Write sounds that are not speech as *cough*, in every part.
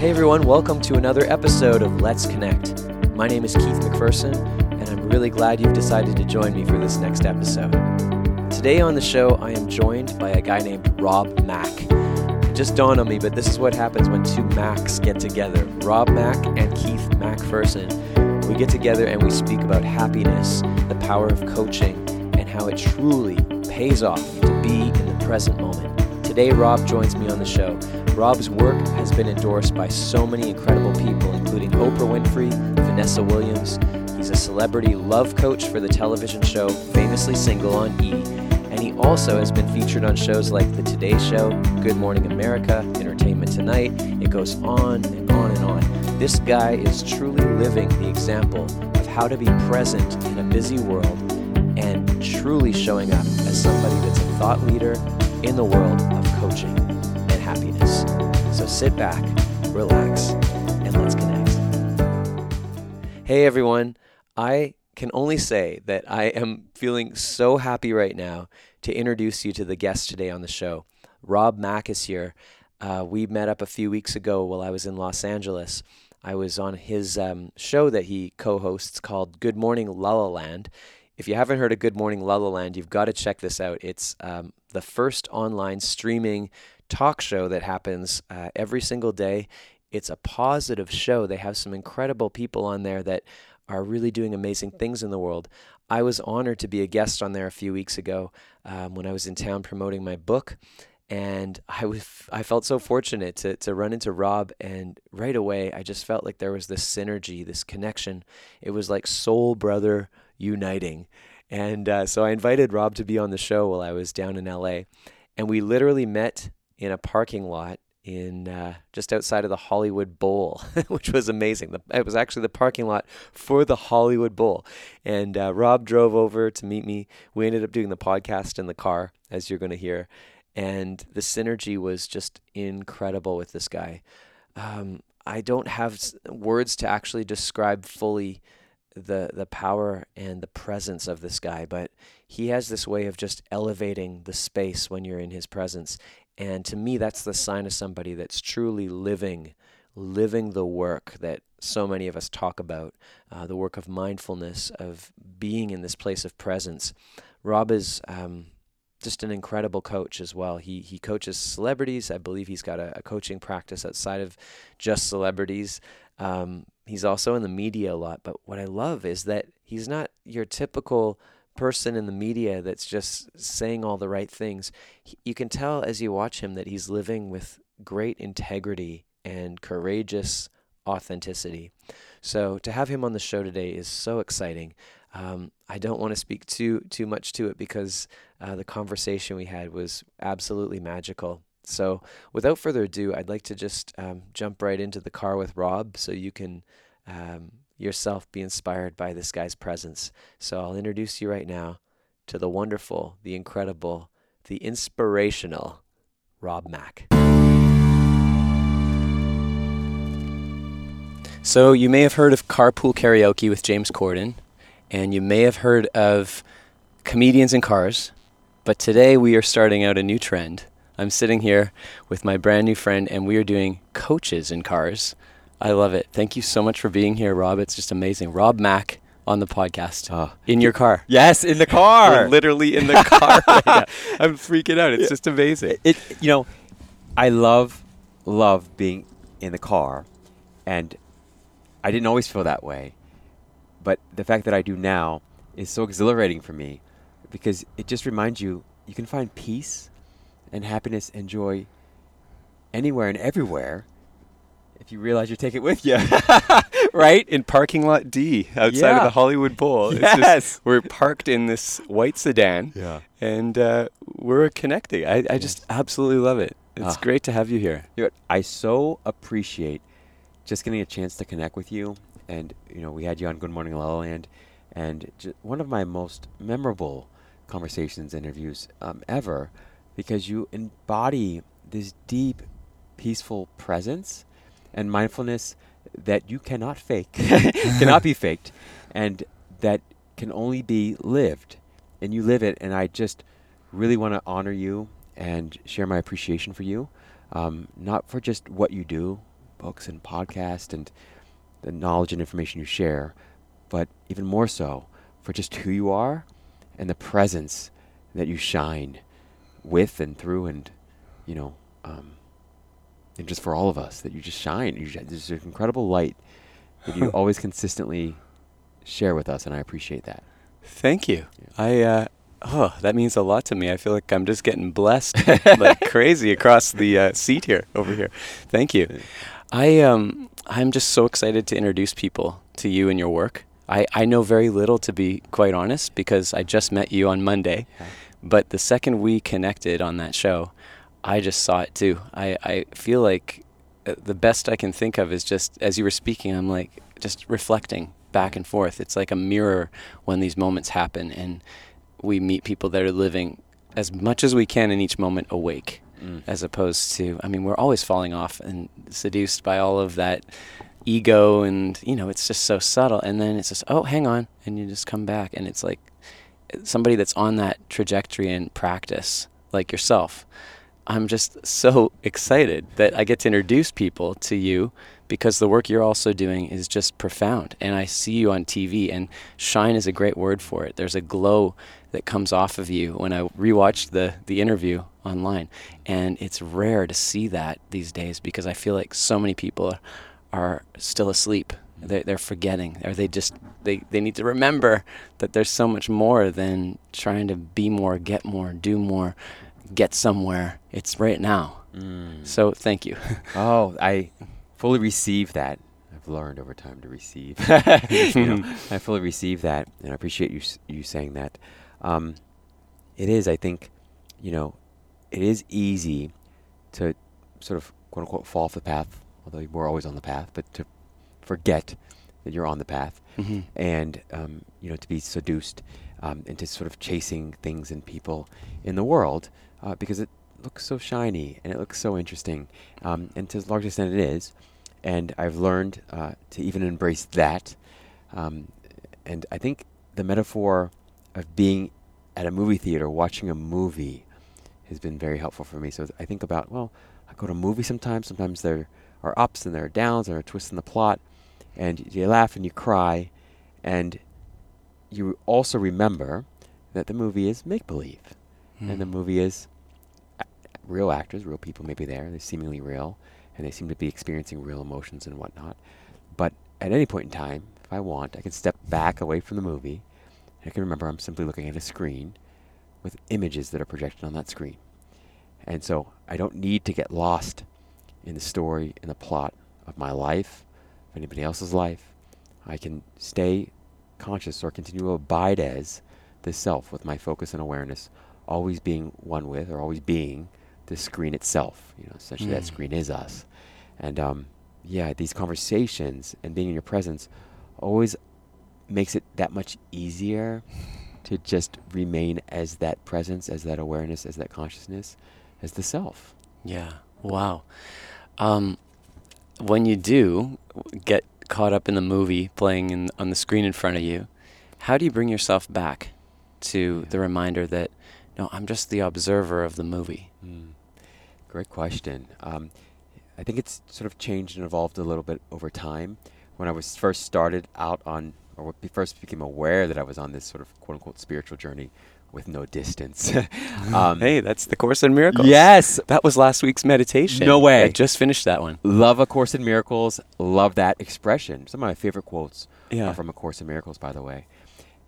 Hey everyone, welcome to another episode of Let's Connect. My name is Keith McPherson, and I'm really glad you've decided to join me for this next episode. Today on the show, I am joined by a guy named Rob Mack. It just dawned on me, but this is what happens when two Macks get together Rob Mack and Keith McPherson. We get together and we speak about happiness, the power of coaching, and how it truly pays off to be in the present moment. Today, Rob joins me on the show. Rob's work has been endorsed by so many incredible people, including Oprah Winfrey, Vanessa Williams. He's a celebrity love coach for the television show Famously Single on E. And he also has been featured on shows like The Today Show, Good Morning America, Entertainment Tonight. It goes on and on and on. This guy is truly living the example of how to be present in a busy world and truly showing up as somebody that's a thought leader in the world coaching and happiness. So sit back, relax, and let's connect. Hey everyone, I can only say that I am feeling so happy right now to introduce you to the guest today on the show. Rob Mack is here. Uh, we met up a few weeks ago while I was in Los Angeles. I was on his um, show that he co hosts called Good Morning La. If you haven't heard of Good Morning La you've got to check this out. It's um, the first online streaming talk show that happens uh, every single day. It's a positive show. They have some incredible people on there that are really doing amazing things in the world. I was honored to be a guest on there a few weeks ago um, when I was in town promoting my book. And I was I felt so fortunate to to run into Rob and right away I just felt like there was this synergy, this connection. It was like soul brother uniting. And uh, so I invited Rob to be on the show while I was down in LA. And we literally met in a parking lot in uh, just outside of the Hollywood Bowl, *laughs* which was amazing. The, it was actually the parking lot for the Hollywood Bowl. And uh, Rob drove over to meet me. We ended up doing the podcast in the car, as you're going to hear. And the synergy was just incredible with this guy. Um, I don't have words to actually describe fully the the power and the presence of this guy, but he has this way of just elevating the space when you're in his presence. And to me that's the sign of somebody that's truly living living the work that so many of us talk about, uh, the work of mindfulness, of being in this place of presence. Rob is um, just an incredible coach as well. He he coaches celebrities. I believe he's got a, a coaching practice outside of just celebrities. Um, he's also in the media a lot. But what I love is that he's not your typical person in the media that's just saying all the right things. He, you can tell as you watch him that he's living with great integrity and courageous authenticity. So to have him on the show today is so exciting. Um, I don't want to speak too too much to it because uh, the conversation we had was absolutely magical. So, without further ado, I'd like to just um, jump right into the car with Rob so you can um, yourself be inspired by this guy's presence. So, I'll introduce you right now to the wonderful, the incredible, the inspirational Rob Mack. So, you may have heard of carpool karaoke with James Corden, and you may have heard of comedians in cars, but today we are starting out a new trend I'm sitting here with my brand new friend, and we are doing coaches in cars. I love it. Thank you so much for being here, Rob. It's just amazing. Rob Mack on the podcast oh. in your car. Yes, in the car. We're literally in the car. *laughs* right *laughs* I'm freaking out. It's just amazing. It, you know, I love love being in the car, and I didn't always feel that way, but the fact that I do now is so exhilarating for me because it just reminds you you can find peace and happiness and joy anywhere and everywhere if you realize you take it with you. *laughs* right? In parking lot D outside yeah. of the Hollywood Bowl. Yes. Just, we're parked in this white sedan. Yeah. And uh, we're connecting. I, I yes. just absolutely love it. It's ah. great to have you here. I so appreciate just getting a chance to connect with you. And, you know, we had you on Good Morning La La Land. And one of my most memorable conversations, interviews um, ever because you embody this deep, peaceful presence and mindfulness that you cannot fake, *laughs* cannot be faked, and that can only be lived. And you live it, and I just really want to honor you and share my appreciation for you, um, not for just what you do, books and podcasts and the knowledge and information you share, but even more so for just who you are and the presence that you shine with and through and, you know, um, and just for all of us that you just shine. You just, there's an incredible light that you *laughs* always consistently share with us, and I appreciate that. Thank you. Yeah. I uh, oh, that means a lot to me. I feel like I'm just getting blessed *laughs* like crazy across the uh, seat here over here. Thank you. I um I'm just so excited to introduce people to you and your work. I, I know very little to be quite honest because I just met you on Monday. Yeah. But the second we connected on that show, I just saw it too. I, I feel like uh, the best I can think of is just as you were speaking, I'm like just reflecting back and forth. It's like a mirror when these moments happen and we meet people that are living as much as we can in each moment awake, mm. as opposed to, I mean, we're always falling off and seduced by all of that ego and, you know, it's just so subtle. And then it's just, oh, hang on. And you just come back. And it's like somebody that's on that trajectory and practice, like yourself. I'm just so *laughs* excited that I get to introduce people to you because the work you're also doing is just profound. And I see you on TV, and shine is a great word for it. There's a glow that comes off of you when I rewatched the, the interview online. And it's rare to see that these days because I feel like so many people are still asleep. They're, they're forgetting, or they just they, they need to remember that there's so much more than trying to be more, get more, do more, get somewhere. It's right now. Mm. So thank you. *laughs* oh, I fully receive that. I've learned over time to receive. *laughs* you know, I fully receive that, and I appreciate you you saying that. Um, it is, I think, you know, it is easy to sort of quote unquote fall off the path, although we're always on the path, but to forget that you're on the path, mm-hmm. and um, you know, to be seduced um, into sort of chasing things and people in the world uh, because it looks so shiny and it looks so interesting, um, and to a large extent it is and I've learned uh, to even embrace that. Um, and I think the metaphor of being at a movie theater watching a movie has been very helpful for me. So I think about, well, I go to a movie sometimes. Sometimes there are ups and there are downs, there are twists in the plot, and you laugh and you cry, and you also remember that the movie is make believe, mm. and the hmm. movie is real actors, real people maybe there. They're seemingly real, and they seem to be experiencing real emotions and whatnot. But at any point in time, if I want, I can step back away from the movie. And I can remember I'm simply looking at a screen with images that are projected on that screen. And so I don't need to get lost in the story, in the plot of my life, of anybody else's life. I can stay conscious or continue to abide as the self with my focus and awareness, always being one with or always being the screen itself. You know, essentially mm. that screen is us. And um, yeah, these conversations and being in your presence always makes it that much easier to just remain as that presence, as that awareness, as that consciousness, as the self. Yeah. Wow. Um, when you do get caught up in the movie playing in, on the screen in front of you, how do you bring yourself back to the reminder that no, I'm just the observer of the movie? Mm. Great question. Um, I think it's sort of changed and evolved a little bit over time. When I was first started out on, or first became aware that I was on this sort of quote unquote spiritual journey with no distance. *laughs* *laughs* um, hey, that's the Course in Miracles. Yes, that was last week's meditation. No way. I just finished that one. Love a Course in Miracles. Love that expression. Some of my favorite quotes yeah. are from a Course in Miracles, by the way.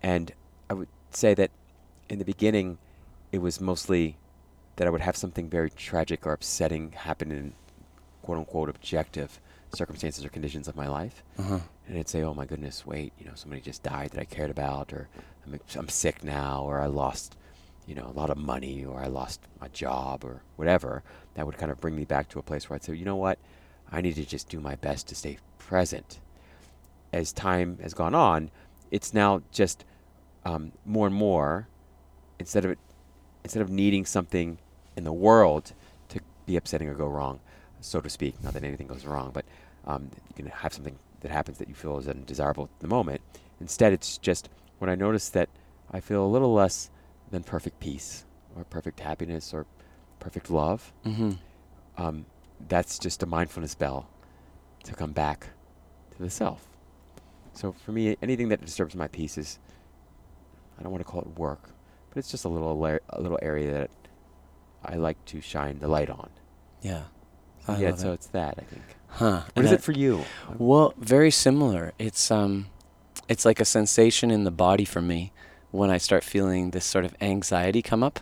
And I would say that in the beginning, it was mostly that I would have something very tragic or upsetting happen in quote unquote objective circumstances or conditions of my life. Uh-huh. And I'd say, oh my goodness, wait, you know, somebody just died that I cared about, or I'm, I'm sick now, or I lost, you know, a lot of money, or I lost my job, or whatever. That would kind of bring me back to a place where I'd say, you know what, I need to just do my best to stay present. As time has gone on, it's now just um, more and more, instead of it, instead of needing something in the world to be upsetting or go wrong, so to speak. Not that anything goes wrong, but um, you can have something that happens that you feel is undesirable at the moment. Instead, it's just when I notice that I feel a little less than perfect peace or perfect happiness or perfect love. Mm-hmm. Um, that's just a mindfulness bell to come back to the self. So for me, anything that disturbs my peace is, I don't want to call it work, but it's just a little la- a little area that I like to shine the light on. Yeah. So yeah, so it. it's that I think. Huh. What And is I- it for you? Well, very similar. It's um, it's like a sensation in the body for me when I start feeling this sort of anxiety come up.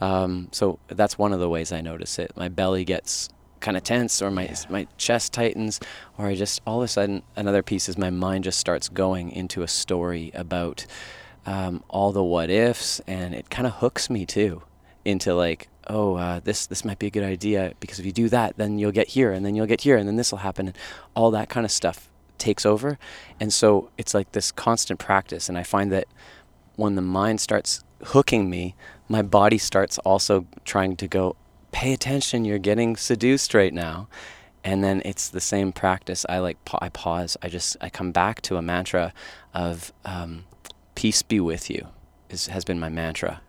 Um, so that's one of the ways I notice it. My belly gets kind of tense, or my Yeah. my chest tightens, or I just all of a sudden another piece is my mind just starts going into a story about um, all the what ifs, and it kind of hooks me too into like, oh, uh, this this might be a good idea because if you do that, then you'll get here, and then you'll get here, and then this will happen, and all that kind of stuff takes over, and so it's like this constant practice, and I find that when the mind starts hooking me, my body starts also trying to go, pay attention, you're getting seduced right now. And then it's the same practice. I like, pa- I pause. I just, I come back to a mantra of um, peace be with you, is, has been my mantra.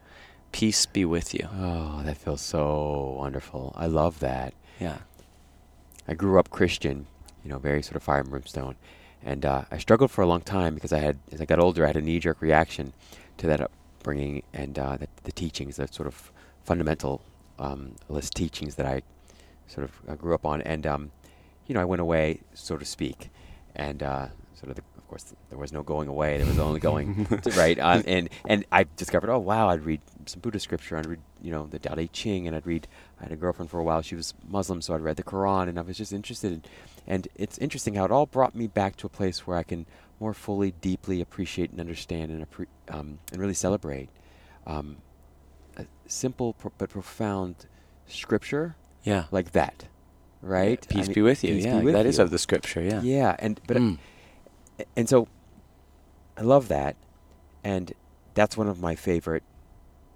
Peace be with you. Oh, that feels so wonderful. I love that. Yeah. I grew up Christian, you know, very sort of fire and brimstone, and uh, I struggled for a long time because I had, as I got older, I had a knee-jerk reaction to that upbringing and uh, the, the teachings, the sort of fundamental um, list teachings that I sort of uh, grew up on, and um, you know, I went away, so to speak, and uh, sort of, the, of course, there was no going away. There was only going to, *laughs* right, um, and and I discovered, oh wow, I'd read some Buddhist scripture, I'd read, you know, the Tao Te Ching, and I'd read. I had a girlfriend for a while; she was Muslim, so I'd read the Quran, and I was just interested. In, and it's interesting how it all brought me back to a place where I can more fully, deeply appreciate and understand and appre- um, and really celebrate um, a simple pro- but profound scripture Yeah. like that, right? I Peace mean, be with you. peace be Yeah. with That is you. of the scripture. Yeah. Yeah, and but Mm. And so I love that, and that's one of my favorite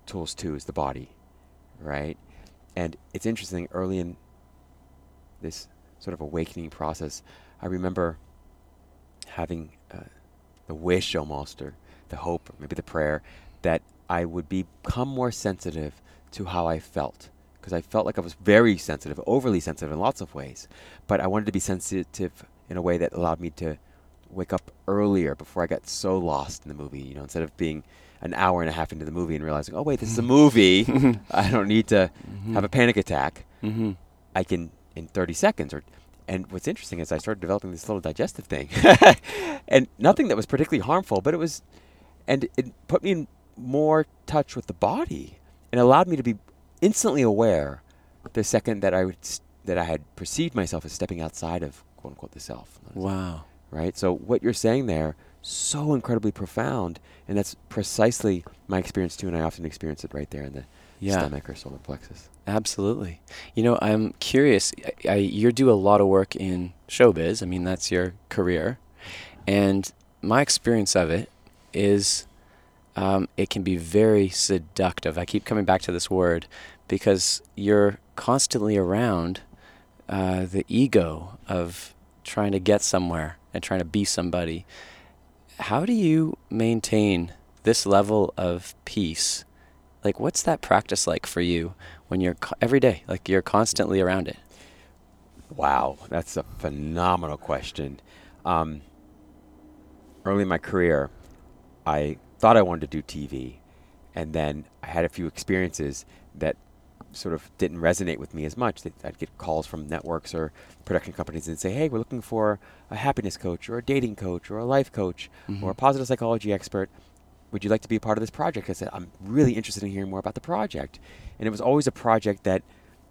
tools too is the body, right? And it's interesting. Early in this sort of awakening process, I remember having uh, the wish almost, or the hope, or maybe the prayer, that I would become more sensitive to how I felt. Because I felt like I was very sensitive, overly sensitive in lots of ways. But I wanted to be sensitive in a way that allowed me to wake up earlier before I got so lost in the movie. You know, instead of being an hour and a half into the movie and realizing, oh, wait, this is a movie. *laughs* I don't need to have a panic attack. Mm-hmm. I can in 30 seconds or and what's interesting is I started developing this little digestive thing. *laughs* and nothing that was particularly harmful, but it was and it put me in more touch with the body and allowed me to be instantly aware the second that I would that I had perceived myself as stepping outside of quote unquote the self. Wow. Right? So what you're saying there so incredibly profound and that's precisely my experience too and I often experience it right there in the Yeah. stomach or solar plexus. Absolutely. You know, I'm curious. I, I, you do a lot of work in showbiz. I mean, that's your career, and my experience of it is, um, it can be very seductive. I keep coming back to this word because you're constantly around uh, the ego of trying to get somewhere and trying to be somebody. How do you maintain this level of peace? Like, what's that practice like for you when you're every day, like you're constantly around it? Wow, that's a phenomenal question. Um, early in my career, I thought I wanted to do TV, and then I had a few experiences that sort of didn't resonate with me as much. I'd get calls from networks or production companies and say, "Hey, we're looking for a happiness coach, or a dating coach, or a life coach, mm-hmm. or a positive psychology expert. Would you like to be a part of this project?" I said, "I'm really interested in hearing more about the project," and it was always a project that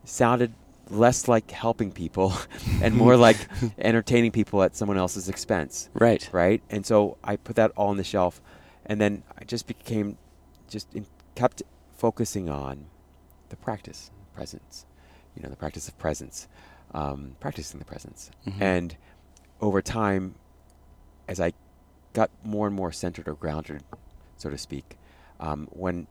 sounded less like helping people *laughs* and more like *laughs* entertaining people at someone else's expense Right. right and so i put that all on the shelf and then i just became just in, kept focusing on the practice presence you know the practice of presence um, practicing the presence Mhm. and over time as i got more and more centered or grounded so to speak um, when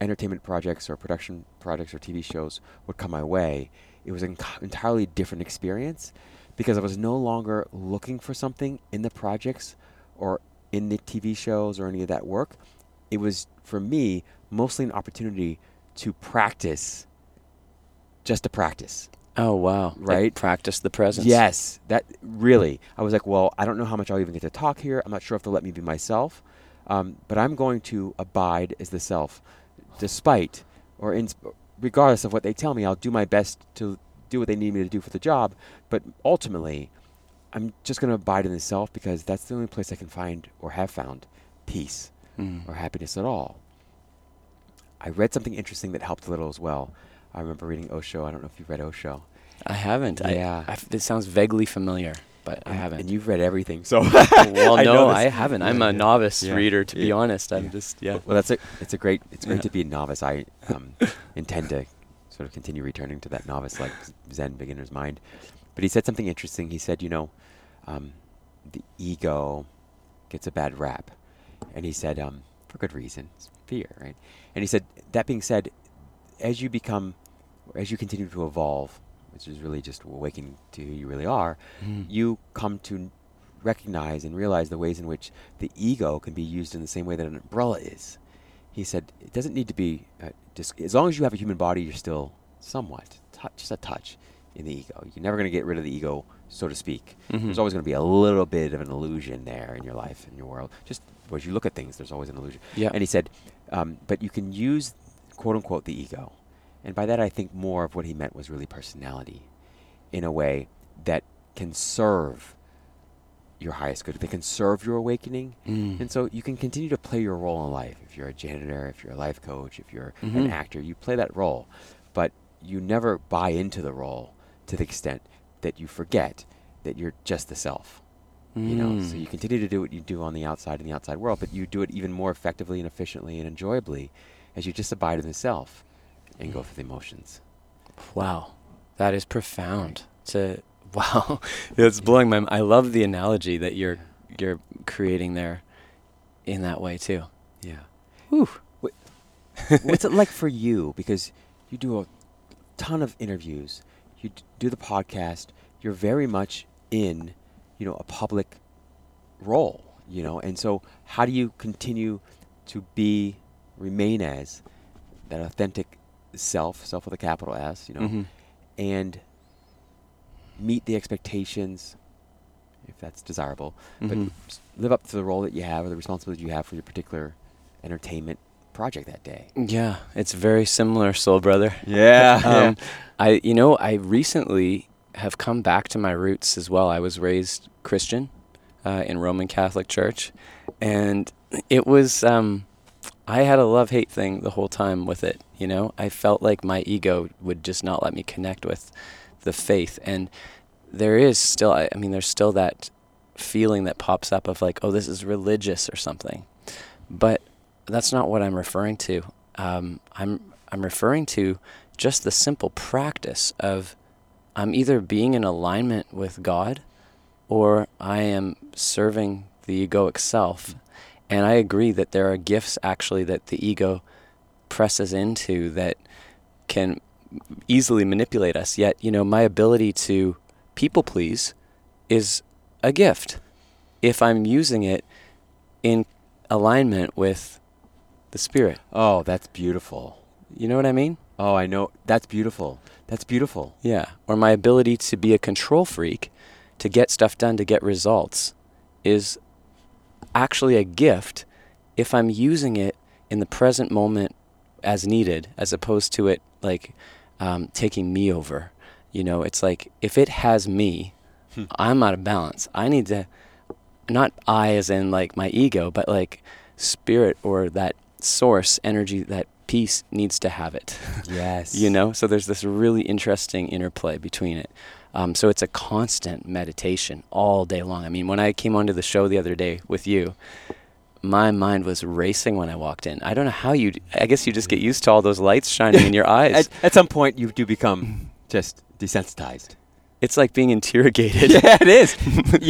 entertainment projects or production projects or tv shows would come my way it was an entirely different experience because I was no longer looking for something in the projects or in the TV shows or any of that work. It was for me mostly an opportunity to practice just to practice. Oh wow! Like Right? practice the presence. Yes, that really. I was like, well, I don't know how much I'll even get to talk here. I'm not sure if they'll let me be myself, um, but I'm going to abide as the self, despite or in, regardless of what they tell me. I'll do my best to do what they need me to do for the job, but ultimately, I'm just going to abide in the self because that's the only place I can find or have found peace Mm. or happiness at all. I read something interesting that helped a little as well. I remember reading Osho. I don't know if you've read Osho. I haven't. Yeah. I, I, it sounds vaguely familiar, but I And- haven't. And you've read everything, so *laughs* well, *laughs* no. I haven't. I'm Yeah, a novice Yeah. reader, to be honest. I'm Yeah. just yeah. Well, that's a it's a great it's great Yeah. to be a novice. I *laughs* um, intend to sort of continue returning to that novice like Zen beginner's mind. But he said something interesting. He said, you know, um, the ego gets a bad rap, and he said um, for good reason, it's fear, right? And he said that being said, as you become, as you continue to evolve, which is really just awakening to who you really are, Mm. you come to recognize and realize the ways in which the ego can be used in the same way that an umbrella is. He said it doesn't need to be uh, dis- as long as you have a human body, you're still somewhat just a touch in the ego. You're never going to get rid of the ego, so to speak. Mhm. There's always going to be a little bit of an illusion there in your life, in your world. Just as you look at things, there's always an illusion. Yeah. And he said, um, but you can use quote unquote the ego, and by that I think more of what he meant was really personality, in a way that can serve your highest good. They can serve your awakening. Mm. And so you can continue to play your role in life. If you're a janitor, if you're a life coach, if you're Mhm. an actor, you play that role. But you never buy into the role to the extent that you forget that you're just the self. You know, so Mm. you continue to do what you do on the outside in the outside world, but you do it even more effectively and efficiently and enjoyably as you just abide in the self and go through the emotions. Wow, that is profound. To *laughs* wow, it's blowing my. I love the analogy that you're you're creating there, in that way too. Yeah. Whew. What's it like for you? Because you do a ton of interviews, you d- do the podcast. You're very much in, you know, a public role. You know, and so how do you continue to be, remain as that authentic self, self with a capital S, you know, Mhm. and meet the expectations, if that's desirable, but Mhm. s- live up to the role that you have or the responsibility you have for your particular entertainment project that day. Yeah, it's very similar, soul brother. Yeah. *laughs* um, I you know I recently have come back to my roots as well. I was raised Christian uh, in Roman Catholic Church, and it was um, I had a love hate thing the whole time with it. You know, I felt like my ego would just not let me connect with the faith, and there is still I, I mean there's still that feeling that pops up of like oh this is religious or something, but that's not what I'm referring to. Um, I'm I'm referring to just the simple practice of I'm either being in alignment with God or I am serving the egoic self. And I agree that there are gifts actually that the ego presses into that can easily manipulate us. Yet, you know, my ability to people please is a gift if I'm using it in alignment with the spirit. oh, that's beautiful. You know what I mean? Oh, I know. That's beautiful. That's beautiful. Yeah. Or my ability to be a control freak, to get stuff done, to get results, is actually a gift if I'm using it in the present moment as needed, as opposed to it like um, taking me over. You know, it's like if it has me, Hmm. I'm out of balance. I need to, not I as in like my ego, but like spirit or that source energy, that peace needs to have it. Yes. *laughs* you know so there's this really interesting interplay between it um, so it's a constant meditation all day long i mean when i came onto the show the other day with you my mind was racing when i walked in i don't know how you I guess you just get used to all those lights shining in your *laughs* eyes At, at some point, you do become just desensitized. it's like being interrogated *laughs* yeah, it is.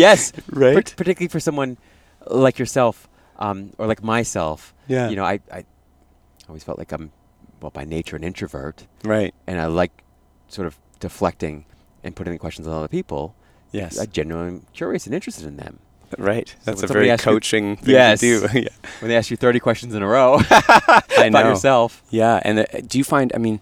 yes. right Par- particularly for someone like yourself, um, or like myself. yeah You know, I, I always felt like I'm, well, by nature, an introvert, right and I like sort of deflecting and putting the questions on other people. yes I genuinely am curious and interested in them. right So that's a very asks you- coaching thing Yes. to do *laughs* yeah. When they ask you 30 questions in a row *laughs* about yourself. Yeah, and uh, do you find? I mean,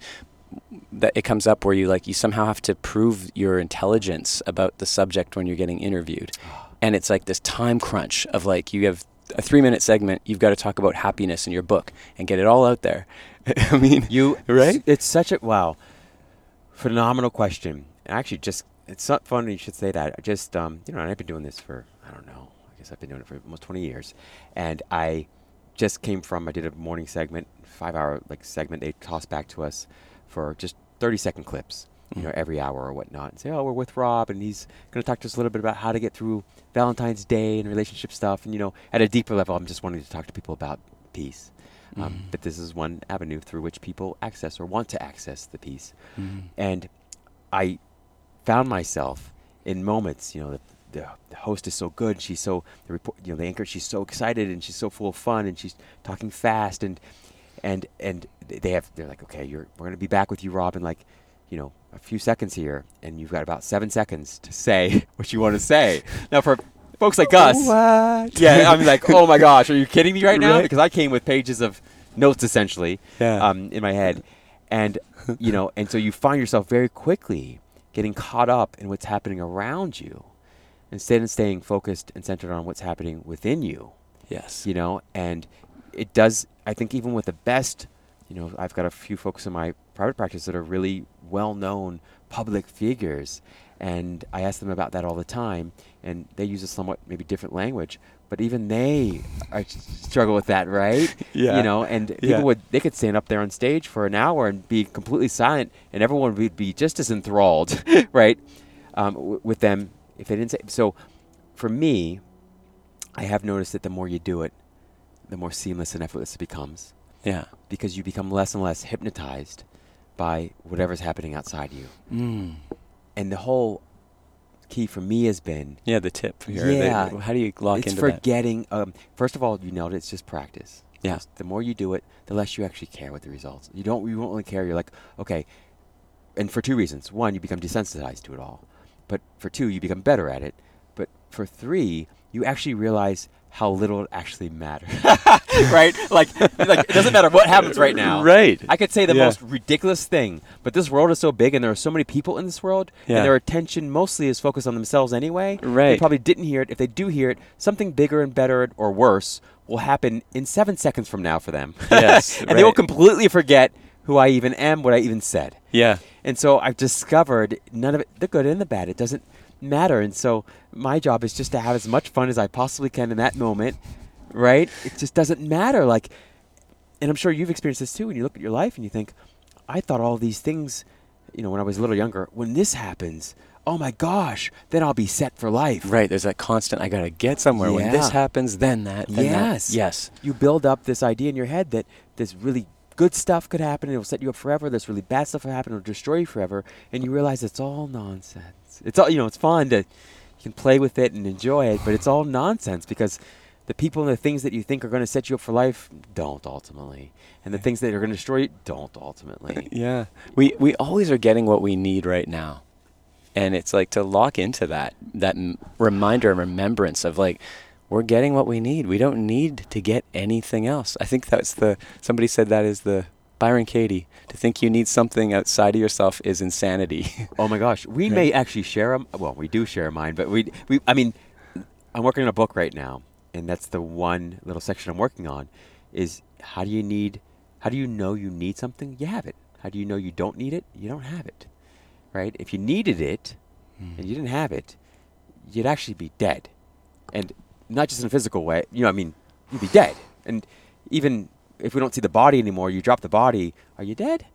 that it comes up where you like you somehow have to prove your intelligence about the subject when you're getting interviewed, *gasps* and it's like this time crunch of like you have a three minute segment, you've got to talk about happiness in your book and get it all out there. *laughs* I mean, You right? It's such a wow, phenomenal question. Actually, just it's not funny you should say that. I just um, you know, I've been doing this for I don't know. I guess I've been doing it for almost 20 years, and I just came from I did a morning segment, five hour like segment. They tossed back to us for just 30 second clips. You know, every hour or whatnot, and say, "Oh, we're with Rob, and he's going to talk to us a little bit about how to get through Valentine's Day and relationship stuff." And you know, at a deeper level, I'm just wanting to talk to people about peace. Um, Mhm. That this is one avenue through which people access or want to access the peace. Mhm. And I found myself in moments, you know, the, the, the host is so good. She's so the report, you know, the anchor. She's so excited and she's so full of fun and she's talking fast and and and they have they're like, okay, you're we're gonna be back with you, Rob, in like, you know, a few seconds here, and you've got about seven seconds to say *laughs* what you want to say. Now, for folks like us, What? yeah, I'm like, oh my gosh, are you kidding me right now? Right. Because I came with pages of notes essentially Yeah. um, in my head, and you know, and so you find yourself very quickly getting caught up in what's happening around you, instead of staying focused and centered on what's happening within you. yes. You know, and it does. I think even with the best, you know, I've got a few folks in my private practice that are really well-known public figures, and I ask them about that all the time, and they use a somewhat maybe different language, but even they are, struggle with that, right? *laughs* Yeah. You know, and Yeah. people would they could stand up there on stage for an hour and be completely silent, and everyone would be just as enthralled, *laughs* right, um, w- with them if they didn't say. So, for me, I have noticed that the more you do it, the more seamless and effortless it becomes Yeah. because you become less and less hypnotized by whatever's happening outside you. Mm. And the whole key for me has been Yeah, the tip here. Yeah. how do you lock it's into that? It's forgetting. Um, first of all, you it. It's just practice. Yeah. Just the more you do it, the less you actually care what the results. You don't. You won't really care. You're like, okay. And for two reasons. One, you become desensitized to it all. But for two, you become better at it. But for three, you actually realize how little it actually matters. *laughs* right? Like, like it doesn't matter what happens right now. Right. I could say the Yeah. most ridiculous thing, but this world is so big and there are so many people in this world, Yeah. and their attention mostly is focused on themselves anyway. Right. They probably didn't hear it. If they do hear it, something bigger and better or worse will happen in seven seconds from now for them. *laughs* Yes, and they will completely forget who I even am, what I even said. yeah. And so I've discovered none of it, the good and the bad, it doesn't matter. And so my job is just to have as much fun as I possibly can in that moment, right? It just doesn't matter. Like, and I'm sure you've experienced this too when you look at your life and you think, I thought all these things, you know, when I was a little younger, when this happens, oh my gosh, then I'll be set for life. Right. There's that constant. I gotta get somewhere. When this happens, then that. Then that. Yes. Yes. You build up this idea in your head that this really good stuff could happen, it'll set you up forever. This really bad stuff will happen, it'll destroy you forever. And you realize it's all nonsense. It's all, you know, it's fun to, you can play with it and enjoy it, but it's all nonsense because the people and the things that you think are going to set you up for life don't ultimately. And the things that are going to destroy you don't ultimately. *laughs* Yeah. We we always are getting what we need right now. And it's like to lock into that that m- reminder and remembrance of like we're getting what we need. We don't need to get anything else. I think that's the somebody said that is the Byron Katie. To think you need something outside of yourself is insanity. *laughs* Oh my gosh, we Right. may actually share a well, we do share a mind, but we we I mean, I'm working on a book right now, and that's the one little section I'm working on is how do you need how do you know you need something? You have it. How do you know you don't need it? You don't have it. Right? If you needed it and you didn't have it, you'd actually be dead. And not just in a physical way, you know, I mean, you'd be dead. And even if we don't see the body anymore, you drop the body, are you dead?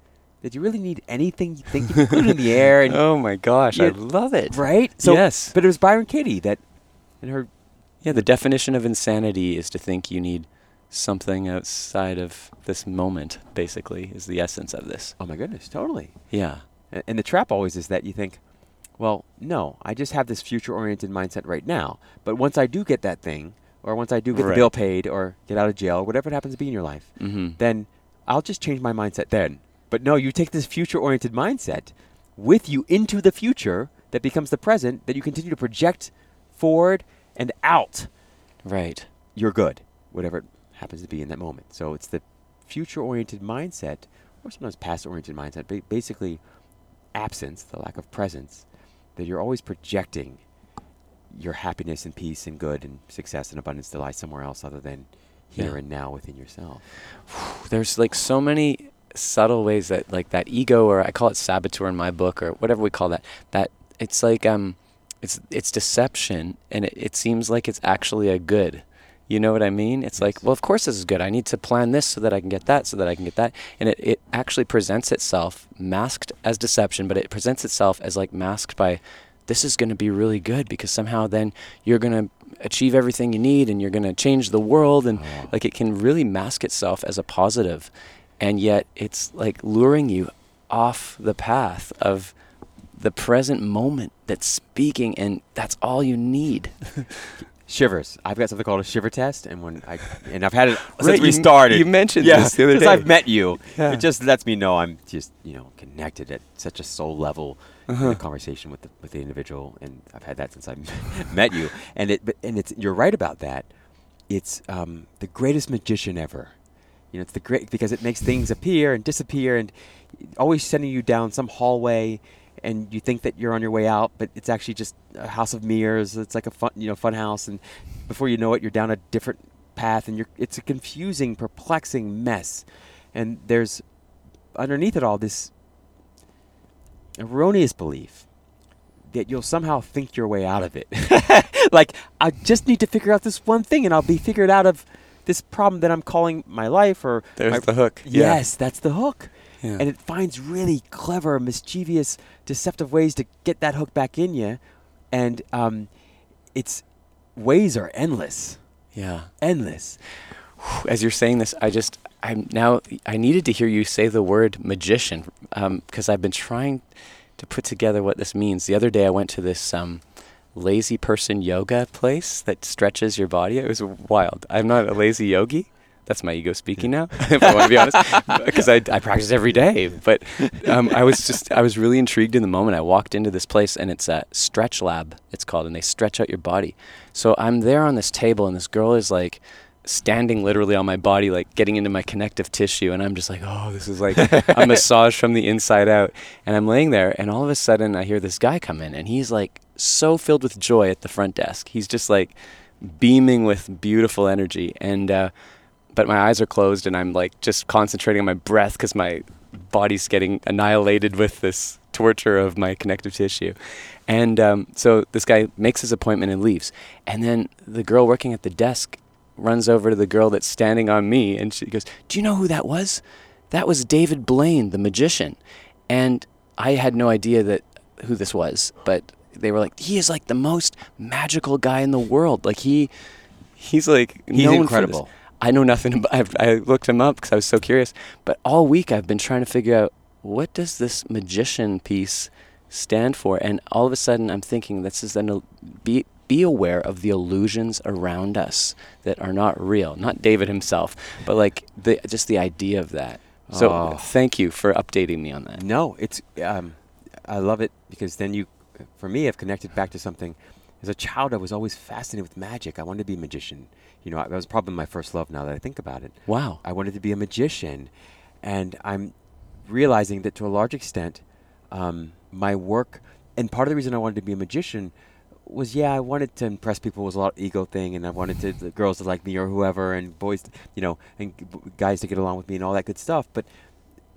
Did you really need anything you think you could put in the air and *laughs* oh my gosh, I love it. right? So, yes. But it was Byron Katie that, in her, Yeah, the definition of insanity is to think you need something outside of this moment, basically, is the essence of this. oh my goodness, totally. Yeah. And the trap always is that you think, well, no, I just have this future-oriented mindset right now. But once I do get that thing, or once I do get Right. the bill paid, or get out of jail, whatever it happens to be in your life, Mm-hmm. then I'll just change my mindset then. But no, you take this future-oriented mindset with you into the future that becomes the present that you continue to project forward and out. Right. you're good, whatever it happens to be in that moment. So it's the future oriented mindset or sometimes past-oriented mindset, ba- basically absence, the lack of presence, that you're always projecting your happiness and peace and good and success and abundance to lie somewhere else other than here Yeah. and now within yourself. *sighs* there's like so many subtle ways that like that ego or I call it saboteur in my book or whatever we call that that it's like um it's it's deception and it, it seems like it's actually a good. You know what I mean? It's like well of course this is good. I need to plan this so that I can get that so that I can get that. And it, it actually presents itself masked as deception but it presents itself as like masked by this is going to be really good because somehow then you're going to achieve everything you need and you're going to change the world and Oh. like it can really mask itself as a positive and yet it's like luring you off the path of the present moment that's speaking and that's all you need *laughs* Shivers. I've got something called a shiver test, and when I and I've had it Right, *laughs* since we you- started. you mentioned yeah, this the other since day. I've met you, Yeah. it just lets me know I'm just you know connected at such a soul level in Uh-huh. the conversation with the with the individual, and I've had that since I *laughs* met you. And it but, and it's you're right about that. It's um, the greatest magician ever. You know, it's the great because it makes things appear and disappear, and always sending you down some hallway, and you think that you're on your way out, but it's actually just a house of mirrors. It's like a fun, you know, fun house, and before you know it, you're down a different path, and you're. It's a confusing, perplexing mess, and there's underneath it all this erroneous belief that you'll somehow think your way out of it. *laughs* like I just need to figure out this one thing, and I'll be figured out of this problem that I'm calling my life or there's my- the hook Yeah. Yes, that's the hook. Yeah. And it finds really clever, mischievous, deceptive ways to get that hook back in you. And um, its ways are endless. yeah Endless. as you're saying this, I just I'm now I needed to hear you say the word magician because I've been trying to put together what this means. The other day I went to this um, lazy person yoga place that stretches your body. It was wild. I'm not a lazy yogi. That's my ego speaking now, *laughs* if I want to be honest, *laughs* because I, I practice every day. But um, I was just I was really intrigued in the moment. I walked into this place and it's a stretch lab. It's called, and they stretch out your body. So I'm there on this table, and this girl is like standing literally on my body, like getting into my connective tissue. And I'm just like, oh, this is like a *laughs* massage from the inside out. And I'm laying there, and all of a sudden, I hear this guy come in, and he's like so filled with joy at the front desk. He's just like beaming with beautiful energy. And, uh, but my eyes are closed, and I'm like just concentrating on my breath because my body's getting annihilated with this torture of my connective tissue. And um, so this guy makes his appointment and leaves. And then the girl working at the desk runs over to the girl that's standing on me and she goes, Do you know who that was? That was David Blaine, the magician. And I had no idea that who this was, but they were like, He is like the most magical guy in the world. Like he he's like He's incredible. I know nothing about I've, I looked him up because I was so curious. But all week I've been trying to figure out what does this magician piece stand for? And all of a sudden I'm thinking this is an be be aware of the illusions around us that are not real. Not David himself, but like the just the idea of that. So Oh. thank you for updating me on that. No, it's um, I love it because then you, for me, I've connected back to something. As a child, I was always fascinated with magic. I wanted to be a magician. You know, that was probably my first love. Now that I think about it, Wow. I wanted to be a magician, and I'm realizing that to a large extent, um, my work and part of the reason I wanted to be a magician was yeah, I wanted to impress people. It was a lot of ego thing, and I wanted to the girls to like me or whoever, and boys, you know, and g- guys to get along with me and all that good stuff. But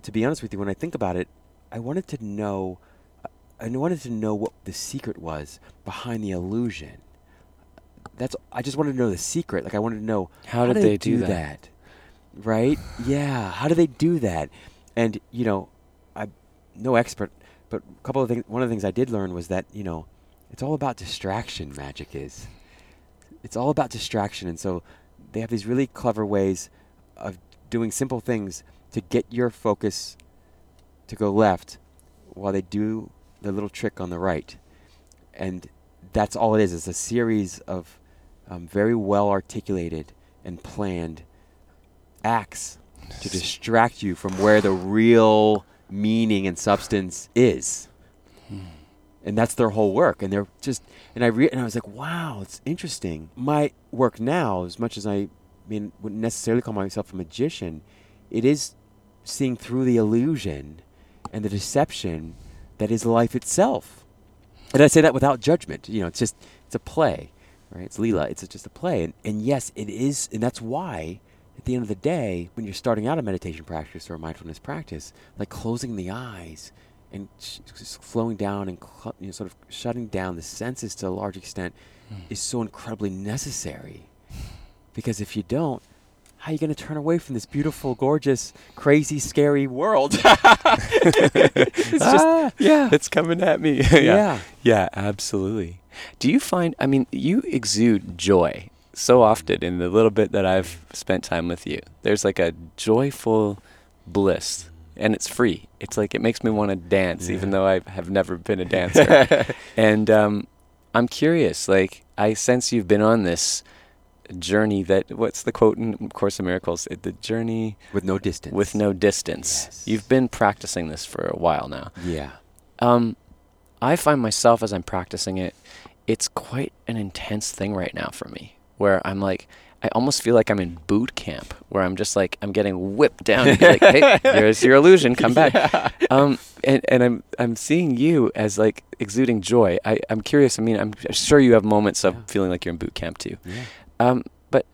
to be honest with you, when I think about it, I wanted to know, I wanted to know what the secret was behind the illusion. That's I just wanted to know the secret. Like I wanted to know How did they do that? Right? Yeah. How do they do that? And you know, I'm no expert, but a couple of things. One of the things I did learn was that you know, it's all about distraction. Magic is. It's all about distraction, and so they have these really clever ways of doing simple things to get your focus to go left, while they do the little trick on the right, and that's all it is. It's a series of um, very well articulated and planned acts to distract you from where the real meaning and substance is. And that's their whole work. And they're just, and I re- and I was like, wow, it's interesting. My work now, as much as I mean, wouldn't necessarily call myself a magician, it is seeing through the illusion and the deception that is life itself. And I say that without judgment. You know, it's just it's a play, right? It's Leela. It's just a play, and and yes, it is, and that's why. At the end of the day, when you're starting out a meditation practice or a mindfulness practice, like closing the eyes and sh- slowing down and cl- you know, sort of shutting down the senses to a large extent Mm. is so incredibly necessary. Because if you don't, how are you going to turn away from this beautiful, gorgeous, crazy, scary world? *laughs* it's just, Ah, yeah. It's coming at me. *laughs* Yeah. Yeah, absolutely. Do you find, I mean, you exude joy so often in the little bit that I've spent time with you. There's like a joyful bliss, and it's free. It's like it makes me want to dance, even though I have never been a dancer. *laughs* and um, I'm curious, like, I sense you've been on this journey that, what's the quote in Course of Miracles? It- The journey With no distance. with no distance. Yes. You've been practicing this for a while now. Yeah. Um, I find myself as I'm practicing it, it's quite an intense thing right now for me, where I'm like, I almost feel like I'm in boot camp, where I'm just like, I'm getting whipped down. And be like, hey, *laughs* here's your illusion, come back. Um, and, and I'm I'm seeing you as like exuding joy. I, I'm curious. I mean, I'm sure you have moments of Yeah. feeling like you're in boot camp too. Yeah. Um, but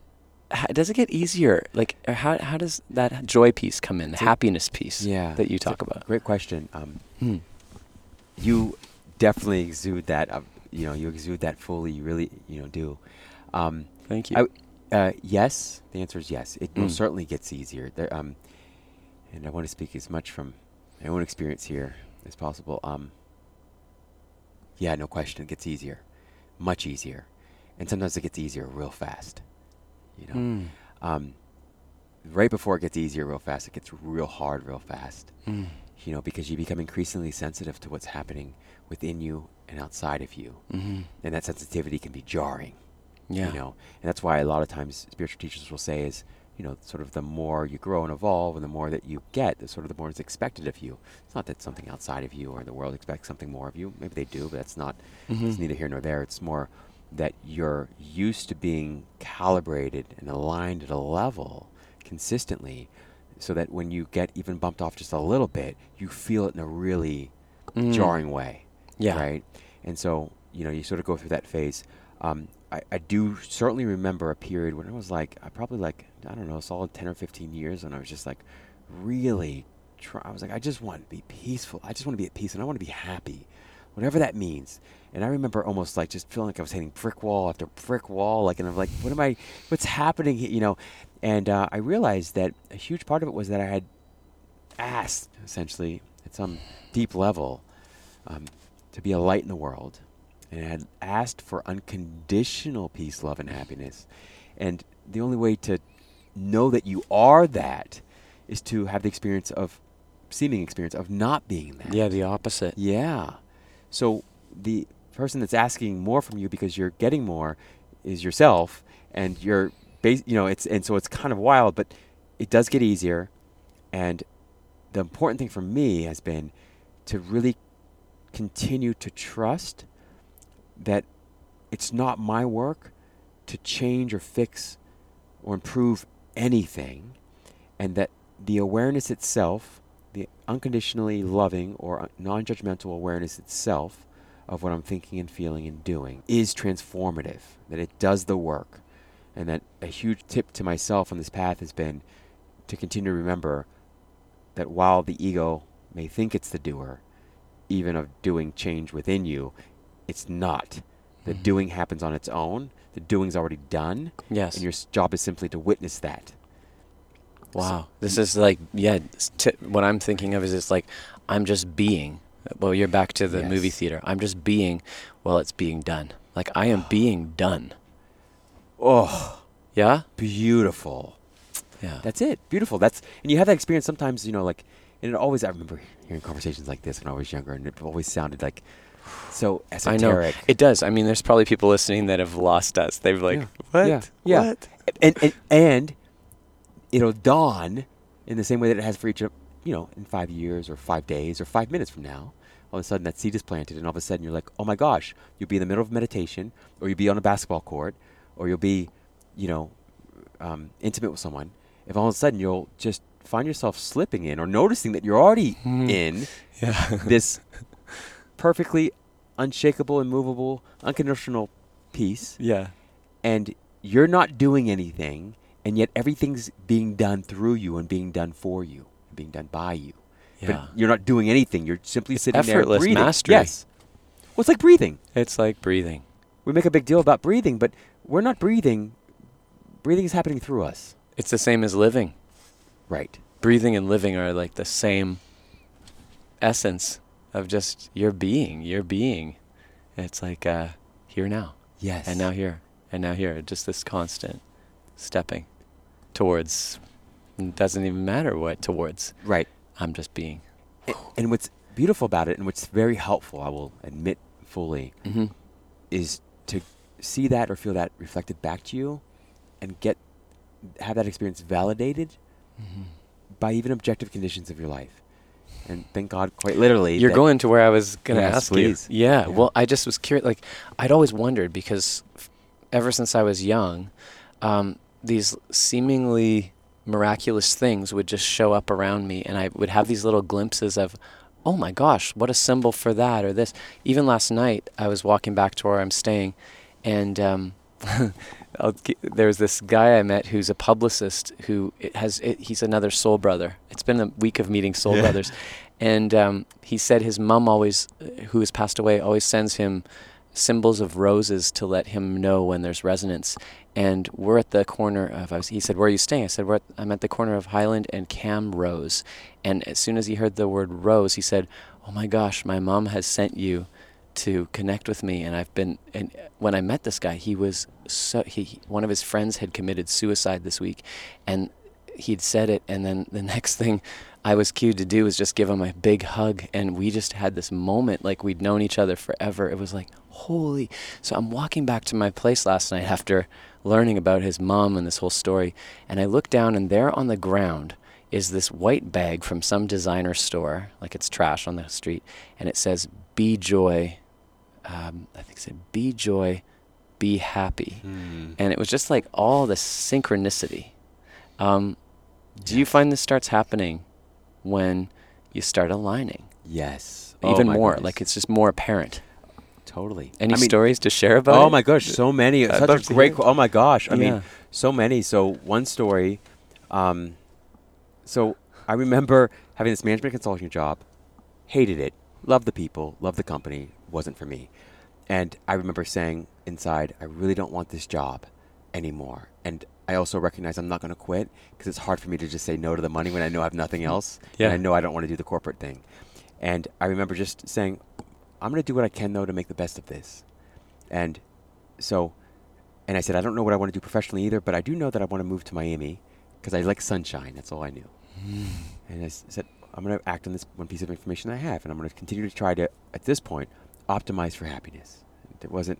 how, does it get easier? Like, how how does that joy piece come in, the It's happiness piece Yeah. that you talk about? Great question. Um, Hmm. you definitely exude that. Uh, you know, you exude that fully. You really, you know, do. Um, Thank you. I uh, yes, the answer is yes. It Mm. most certainly gets easier. There, um, and I want to speak as much from my own experience here as possible. Um, yeah, no question, it gets easier, much easier, and sometimes it gets easier real fast. You know, Mm. um, right before it gets easier real fast, it gets real hard real fast. Mm. You know, because you become increasingly sensitive to what's happening within you and outside of you, Mhm. and that sensitivity can be jarring Yeah. you know and that's why a lot of times spiritual teachers will say is you know sort of the more you grow and evolve and the more that you get the sort of the more is expected of you it's not that something outside of you or the world expects something more of you maybe they do but that's not it's Mhm. neither here nor there it's more that you're used to being calibrated and aligned at a level consistently so that when you get even bumped off just a little bit you feel it in a really Mm. jarring way Yeah. right? And so, you know, you sort of go through that phase. Um, I, I do certainly remember a period when I was like, I probably like, I don't know, a solid 10 or 15 years, and I was just like, really try. I was like, I just want to be peaceful. I just want to be at peace, and I want to be happy, whatever that means. And I remember almost like just feeling like I was hitting brick wall after brick wall, like, and I'm like, what am I, what's happening you know? And uh, I realized that a huge part of it was that I had asked, essentially, at some deep level, um, to be a light in the world and I had asked for unconditional peace, love, and happiness. And the only way to know that you are that is to have the experience of, seeming experience of not being that. Yeah, the opposite. Yeah. So the person that's asking more from you because you're getting more is yourself, and you're, bas- you know, it's and so it's kind of wild, but it does get easier. And the important thing for me has been to really continue to trust that it's not my work to change or fix or improve anything, and that the awareness itself, the unconditionally loving or non judgmental awareness itself of what I'm thinking and feeling and doing, is transformative, that it does the work. And that a huge tip to myself on this path has been to continue to remember that while the ego may think it's the doer, even of doing change within you, it's not. The Mhm. doing happens on its own. The doing's already done, Yes. and your job is simply to witness that. Wow. This is like, yeah, t- what I'm thinking of is it's like, I'm just being. Well, you're back to the movie theater. I'm just being, well, it's being done. Like, I am *gasps* being done. Oh, Yeah? beautiful. Yeah. That's it. Beautiful. That's and you have that experience sometimes. You know, like and it always. I remember hearing conversations like this when I was younger, and it always sounded like so I esoteric. know. It does. I mean, there's probably people listening that have lost us. They've like, Yeah. what? Yeah. Yeah. What? and, and and it'll dawn in the same way that it has for each of you know in five years or five days or five minutes from now all of a sudden that seed is planted and all of a sudden you're like oh my gosh you'll be in the middle of meditation or you'll be on a basketball court or you'll be you know um, intimate with someone if all of a sudden you'll just find yourself slipping in or noticing that you're already Mhm. in *laughs* Yeah. *laughs* this perfectly unshakable, immovable, unconditional peace, yeah. and you're not doing anything, and yet everything's being done through you and being done for you, being done by you. Yeah. But you're not doing anything. You're simply sitting there effortless breathing. mastery. Yes. Well, it's like breathing. It's like breathing. We make a big deal about breathing, but we're not breathing. Breathing is happening through us. It's the same as living. Right. Breathing and living are like the same essence of just your being, your being. It's like uh, here now, Yes. and now here, and now here. Just this constant stepping towards. It doesn't even matter what towards. Right. I'm just being. A- And what's beautiful about it, and what's very helpful, I will admit fully, Mm-hmm. is to see that or feel that reflected back to you, and get have that experience validated Mm-hmm. by even objective conditions of your life. And thank God, quite literally, You're going to where I was going to Yes, ask please. you. Yeah, Yeah. Well, I just was curious. Like, I'd always wondered because f- ever since I was young, um, these seemingly miraculous things would just show up around me, and I would have these little glimpses of, oh my gosh, what a symbol for that or this. Even last night, I was walking back to where I'm staying, and um, *laughs* I'll there's this guy I met who's a publicist who it has he's another soul brother. It's been a week of meeting soul Yeah. brothers, and um, he said his mom always, who has passed away, always sends him symbols of roses to let him know when there's resonance. And we're at the corner of. Was, he said, "Where are you staying?" I said, at, "I'm at the corner of Highland and Camrose." And as soon as he heard the word rose, he said, "Oh my gosh, my mom has sent you." to connect with me and I've been and when I met this guy he was so he- one of his friends had committed suicide this week and he'd said it and then the *laughs* next thing I was cued to do was just give him a big hug and we just had this moment like we'd known each other forever it was like holy so I'm walking back to my place last night after learning about his mom and this whole story and I look down and there on the ground is this white bag from some designer store, like it's trash on the street, and it says "Be joy." Um, I think it said "Be joy, be happy," Hmm. and it was just like all the synchronicity. Um, do you find this starts happening when you start aligning Yes. Oh even my more? goodness. Like it's just more apparent. Totally. Any I mean, stories to share about it? Oh my gosh, so many. I'd Such a great. qu- Oh my gosh. I Yeah. mean, so many. So one story. Um, so I remember having this management consulting job. Hated it. Loved the people. Loved the company. Wasn't for me. And I remember saying inside, I really don't want this job anymore. And I also recognize I'm not going to quit because it's hard for me to just say no to the money when I know I have nothing else. Yeah. And I know I don't want to do the corporate thing. And I remember just saying, I'm going to do what I can though to make the best of this. And so, and I said, I don't know what I want to do professionally either, but I do know that I want to move to Miami because I like sunshine. That's all I knew. *sighs* And I s- said, I'm going to act on this one piece of information I have, and I'm going to continue to try to, at this point, optimize for happiness. There wasn't,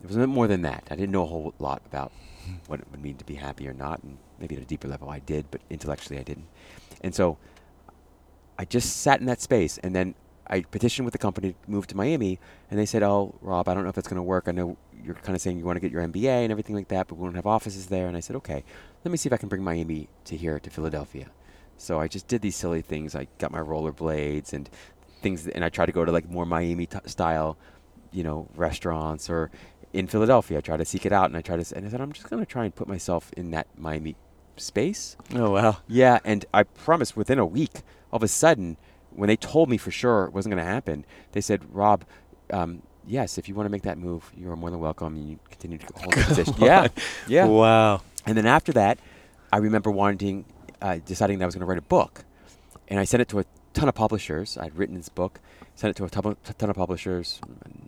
there wasn't more than that. I didn't know a whole lot about *laughs* what it would mean to be happy or not, and maybe at a deeper level I did, but intellectually I didn't. And so, I just sat in that space, and then I petitioned with the company to move to Miami, and they said, "Oh, Rob, I don't know if that's going to work. I know you're kind of saying you want to get your MBA and everything like that, but we don't have offices there." And I said, "Okay, let me see if I can bring Miami to here to Philadelphia." So I just did these silly things. I got my rollerblades and things, th- and I tried to go to like more Miami t- style, you know, restaurants or in Philadelphia. I tried to seek it out, and I tried to, and I said, "I'm just going to try and put myself in that Miami space." Oh wow. Yeah, and I promise within a week, all of a sudden, when they told me for sure it wasn't going to happen, they said, Rob, um, yes, if you want to make that move, you are more than welcome. And you continue to hold the *laughs* position. Yeah, yeah. Wow. And then after that, I remember wanting, uh, deciding that I was going to write a book. And I sent it to a ton of publishers. I'd written this book, sent it to a ton of, ton of publishers,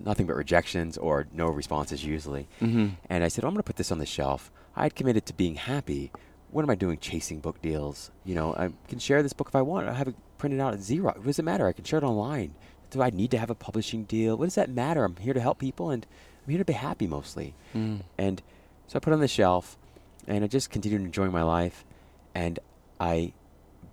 nothing but rejections or no responses usually. Mm-hmm. And I said, I'm going to put this on the shelf. I had committed to being happy. What am I doing chasing book deals? You know, I can share this book if I want. I have it printed out at zero. What does it matter? I can share it online. Do I need to have a publishing deal? What does that matter? I'm here to help people and I'm here to be happy mostly. Mm. And so I put it on the shelf and I just continued enjoying my life. And I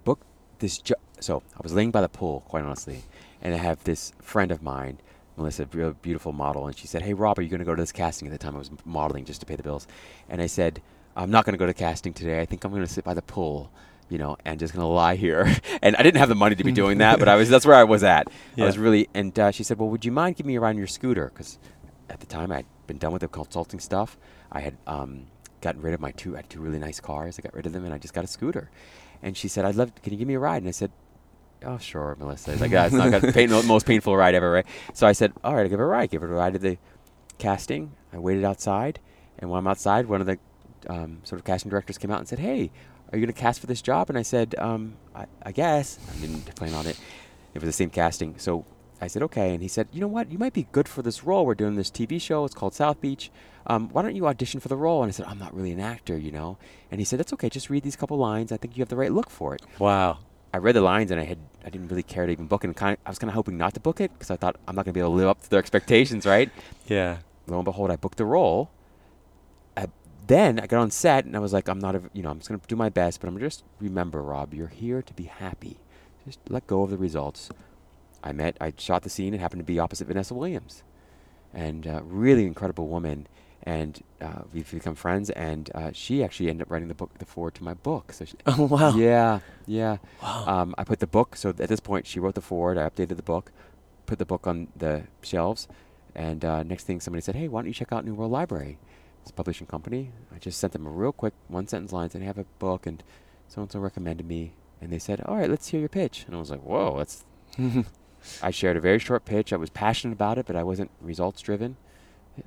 booked this job. So I was laying by the pool, quite honestly. And I have this friend of mine, Melissa, a real beautiful model. And she said, Hey, Rob, are you going to go to this casting? At the time I was modeling just to pay the bills. And I said, I'm not going to go to casting today. I think I'm going to sit by the pool you know, and just gonna lie here. *laughs* and I didn't have the money to be doing that, but I was that's where I was at. Yeah. I was really, and uh, she said, well, would you mind giving me a ride on your scooter? Because at the time I'd been done with the consulting stuff. I had um, gotten rid of my two, I had two really nice cars. I got rid of them, and I just got a scooter. And she said, I'd love, can you give me a ride? And I said, oh sure, Melissa. It's like, yeah, it's not gonna pain, the most painful ride ever, right? So I said, all right, I'll give her a ride. Give her a ride to the casting. I waited outside, and when I'm outside, one of the um, sort of casting directors came out and said, "Hey, are you going to cast for this job?" And I said, um, I, "I guess." I didn't plan on it. It was the same casting, so I said, "Okay." And he said, "You know what? You might be good for this role. We're doing this TV show. It's called South Beach. Um, why don't you audition for the role?" And I said, "I'm not really an actor, you know." And he said, "That's okay. Just read these couple lines. I think you have the right look for it." Wow. I read the lines and I had I didn't really care to even book it. And kind of, I was kind of hoping not to book it because I thought I'm not going to be able to live up to their expectations, right? Yeah. lo and behold, I booked the role. Then I got on set and I was like, I'm not, a, you know, I'm just gonna do my best, but I'm just remember, Rob, you're here to be happy. Just let go of the results. I met, I shot the scene. It happened to be opposite Vanessa Williams, and uh, really incredible woman. And uh, we've become friends. And uh, she actually ended up writing the book, the foreword to my book. So she, *laughs* Oh wow. yeah, yeah. Wow. Um, I put the book. So at this point, she wrote the foreword. I updated the book, put the book on the shelves, and uh, next thing, somebody said, "Hey, why don't you check out New World Library? A publishing company." I just sent them a real quick one sentence line saying, "I have a book, and so and so recommended me." And they said, "All right, let's hear your pitch." And I was like, "Whoa, that's." *laughs* I shared a very short pitch. I was passionate about it, but I wasn't results driven.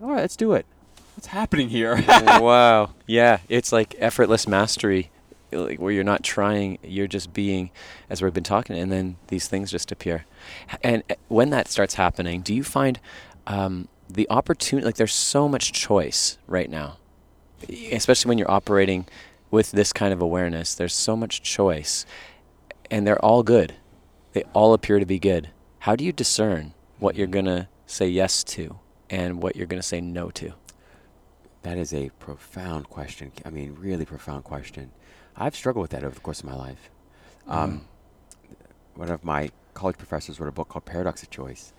All right, let's do it. What's happening here? *laughs* wow. *laughs* Yeah, it's like effortless mastery, like where you're not trying, you're just being, as we've been talking, and then these things just appear. And uh, when that starts happening, do you find um, the opportunity? Like, there's so much choice right now, especially when you're operating with this kind of awareness. There's so much choice, and they're all good. They all appear to be good. How do you discern what you're gonna say yes to and what you're gonna say no to? That is a profound question. I mean, really profound question. I've struggled with that over the course of my life. Um, one of my college professors wrote a book called Paradox of Choice.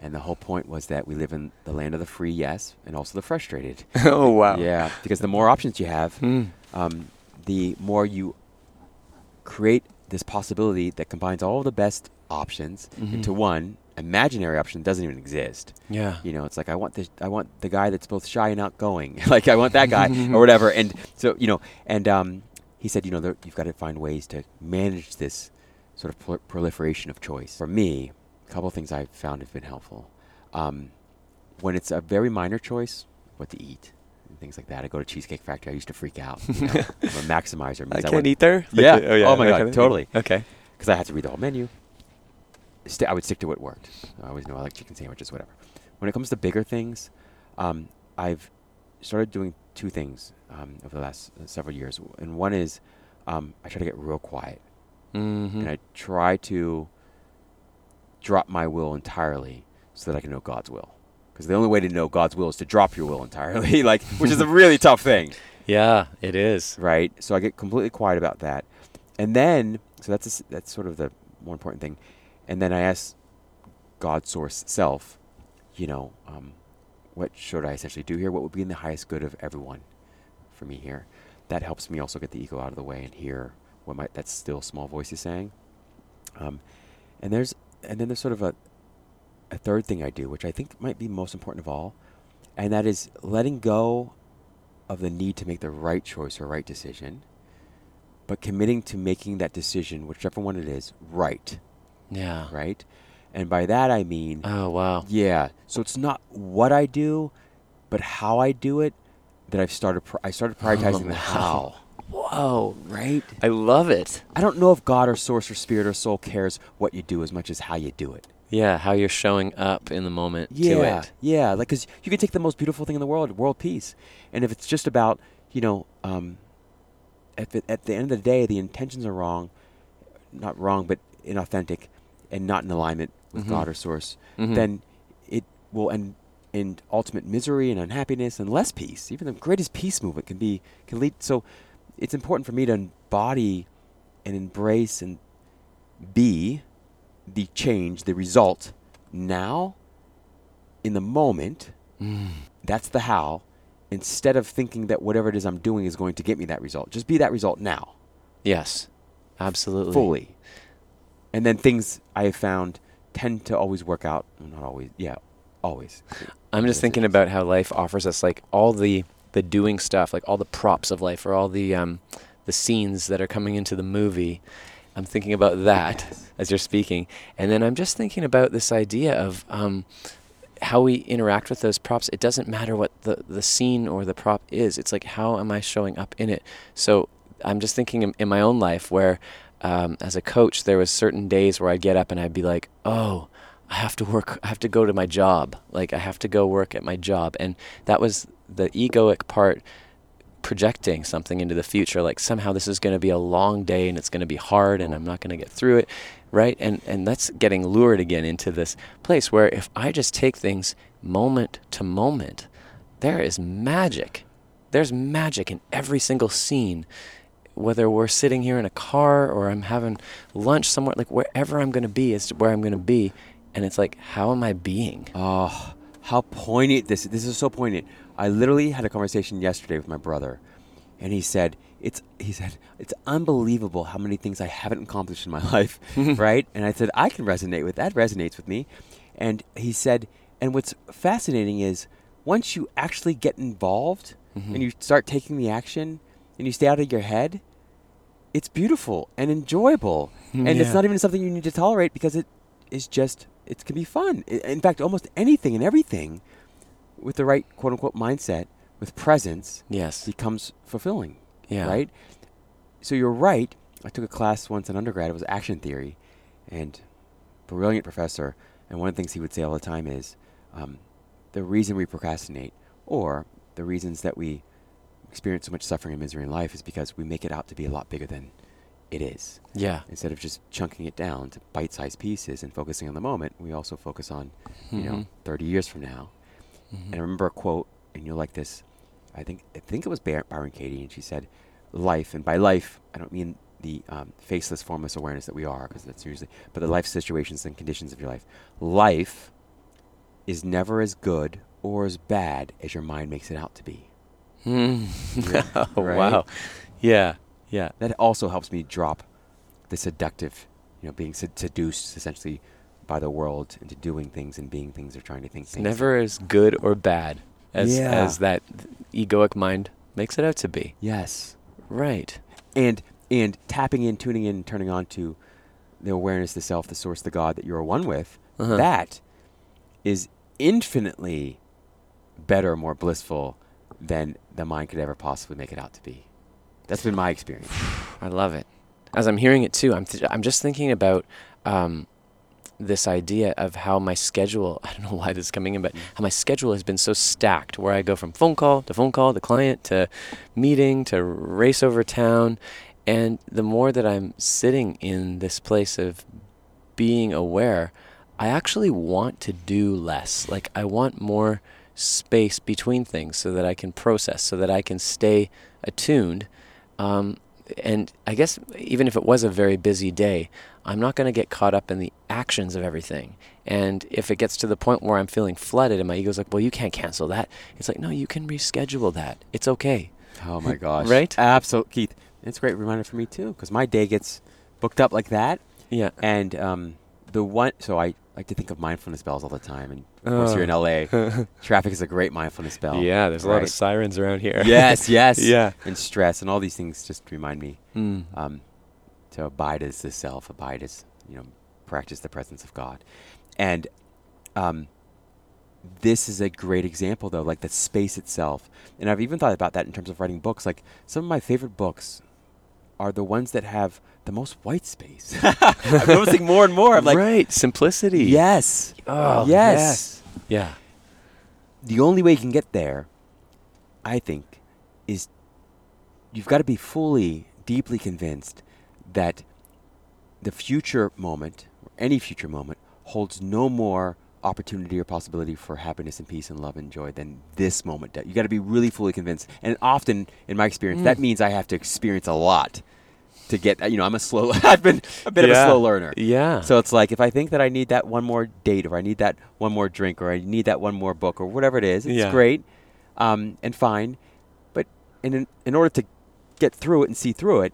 And the whole point was that we live in the land of the free, yes, and also the frustrated. *laughs* oh wow. Yeah, because the more options you have, Mm. um, the more you create this possibility that combines all the best options into Mhm. one imaginary option that doesn't even exist. Yeah. You know, it's like I want this. I want the guy that's both shy and outgoing. *laughs* like I want that guy *laughs* or whatever. And so you know, and um, he said, you know, there, you've got to find ways to manage this sort of prol- proliferation of choice. For me, a couple things I've found have been helpful. Um, when it's a very minor choice, what to eat. and Things like that. I go to Cheesecake Factory. I used to freak out. You know, *laughs* I'm a maximizer. I means can't eat there. Like Yeah. the- oh, yeah. Oh my God, kind of thing? totally. Okay. because I had to read the whole menu. Sti I would stick to what worked. I always know I like chicken sandwiches, whatever. When it comes to bigger things, um, I've started doing two things um, over the last uh, several years, and one is um, I try to get real quiet, Mm-hmm. and I try to drop my will entirely so that I can know God's will. Because the only way to know God's will is to drop your will entirely, *laughs* like which is a *laughs* really tough thing yeah, it is. right? So I get completely quiet about that, and then so that's a that's sort of the more important thing, and then I ask God, source, self, you know, um, what should I essentially do here? What would be in the highest good of everyone for me here? That helps me also get the ego out of the way and hear what my that still small voice is saying. Um, and there's and then there's sort of a a third thing I do, which I think might be most important of all, and that is letting go of the need to make the right choice or right decision, but committing to making that decision, whichever one it is, right, Yeah. right? And by that I mean, Oh wow. yeah. So it's not what I do, but how I do it. That I've started. I started *laughs* oh, prioritizing the wow. how. Whoa. Right. I love it. I don't know if God or source or spirit or soul cares what you do as much as how you do it. Yeah, how you're showing up in the moment yeah, to it. Yeah, like because you can take the most beautiful thing in the world, world peace, and if it's just about you know, um, at the, at the end of the day, the intentions are wrong, not wrong, but inauthentic, and not in alignment with Mhm. God or Source, Mhm. then it will end in ultimate misery and unhappiness and less peace. Even the greatest peace movement can be can lead. So, it's important for me to embody and embrace and be the change, the result now in the moment. Mm. That's the how. Instead of thinking that whatever it is I'm doing is going to get me that result, just be that result now. Yes. Absolutely. fully. And then things I have found tend to always work out. Not always, yeah, always. I'm just thinking about how life offers us like all the the doing stuff, like all the props of life, or all the um, the scenes that are coming into the movie. I'm thinking about that as you're speaking, and then I'm just thinking about this idea of um, how we interact with those props. It doesn't matter what the the scene or the prop is. It's like how am I showing up in it. So I'm just thinking in, in my own life where, um, as a coach, there was certain days where I'd get up and I'd be like, oh. I have to work. I have to go to my job. Like I have to go work at my job, and that was the egoic part projecting something into the future. Like somehow this is going to be a long day and it's going to be hard, and I'm not going to get through it, right? And and that's getting lured again into this place where if I just take things moment to moment, there is magic. There's magic in every single scene whether we're sitting here in a car or I'm having lunch somewhere, like wherever I'm going to be is where I'm going to be. And it's like, how am I being? Oh, how poignant this this is so poignant. I literally had a conversation yesterday with my brother, and he said it's he said it's unbelievable how many things I haven't accomplished in my *laughs* life, *laughs* right? And I said I can resonate with that resonates with me, and he said, and what's fascinating is once you actually get involved Mhm. and you start taking the action and you stay out of your head, it's beautiful and enjoyable, *laughs* and it's not even something you need to tolerate because it is just it can be fun. In fact, almost anything and everything with the right quote unquote mindset, with presence, Yes. becomes fulfilling. Yeah. Right? So you're right. I took a class once in undergrad, it was action theory, and brilliant professor. And one of the things he would say all the time is um, the reason we procrastinate, or the reasons that we experience so much suffering and misery in life, is because we make it out to be a lot bigger than it is Yeah. instead of just chunking it down to bite-sized pieces and focusing on the moment, we also focus on, you know, Mhm. 30 years from now. Mhm. And I remember a quote, and you'll like this. I think I think it was Bar- Byron Katie, and she said, "Life, and by life, I don't mean the um, faceless, formless awareness that we are, because that's usually, but the life situations and conditions of your life. Life is never as good or as bad as your mind makes it out to be. Mm. Yeah, *laughs* oh, right? Wow. Yeah. Yeah. that also helps me drop the seductive, you know, being sed- seduced essentially by the world into doing things and being things or trying to think It's things. never as good or bad as Yeah. as that egoic mind makes it out to be. Yes, Right. and and tapping in, tuning in, turning on to the awareness, the self, the source, the God that you're one with. Uh-huh. That is infinitely better, more blissful than the mind could ever possibly make it out to be. That's been my experience. *sighs* I love it. As I'm hearing it too, I'm th- I'm just thinking about um, this idea of how my schedule. *laughs* I don't know why this is coming in, but how my schedule has been so stacked, where I go from phone call to phone call to client to meeting to race over town, and the more that I'm sitting in this place of being aware, I actually want to do less. Like I want more space between things so that I can process, so that I can stay attuned. Um, and I guess even if it was a very busy day, I'm not going to get caught up in the actions of everything. And if it gets to the point where I'm feeling flooded and my ego's like, well, you can't cancel that, it's like, no, you can reschedule that. It's okay. Oh my gosh! Right? Absolutely, Keith. It's a great reminder for me too, because my day gets booked up like that. Yeah. And um, the one, so I like to think of mindfulness bells all the time. And of course, you're in Oh. LA. *laughs* Traffic is a great mindfulness bell. yeah, there's a lot of sirens around here. yes, yes. *laughs* Yeah. And stress and all these things just remind me Mm. um, to abide as the self, abide as, you know, practice the presence of God. And um, this is a great example, though, like the space itself. And I've even thought about that in terms of writing books. Like some of my favorite books are the ones that have the most white space. *laughs* I'm noticing more and more. I'm like, right. Simplicity. yes, Oh, yes. Yeah. The only way you can get there, I think, is you've got to be fully, deeply convinced that the future moment, or any future moment, holds no more opportunity or possibility for happiness and peace and love and joy than this moment does. You got to be really fully convinced. And often, in my experience, that Mm. means I have to experience a lot to get. You know, I'm a slow. *laughs* I've been a bit Yeah. of a slow learner. Yeah. So it's like if I think that I need that one more date, or I need that one more drink, or I need that one more book, or whatever it is, it's Yeah. great um, and fine. But in in order to get through it and see through it,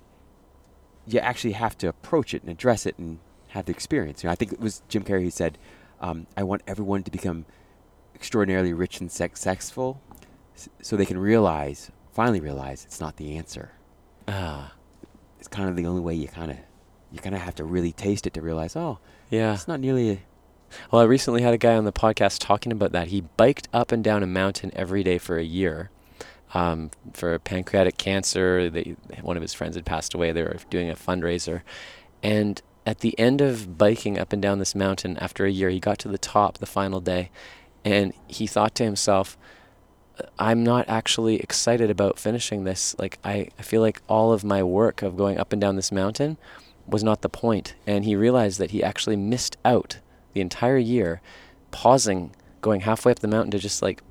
you actually have to approach it and address it and have the experience. You know, I think it was Jim Carrey who said, um, "I want everyone to become extraordinarily rich and successful, so they can realize, finally realize, it's not the answer. Ah, It's kind of the only way you kind of, you kind of have to really taste it to realize, oh, yeah. it's not nearly a, Well, I recently had a guy on the podcast talking about that. He biked up and down a mountain every day for a year um, for pancreatic cancer. They, one of his friends had passed away. They were doing a fundraiser. And at the end of biking up and down this mountain after a year, he got to the top the final day and he thought to himself, I'm not actually excited about finishing this. Like, I, I feel like all of my work of going up and down this mountain was not the point. And he realized that he actually missed out the entire year, pausing, going halfway up the mountain to just like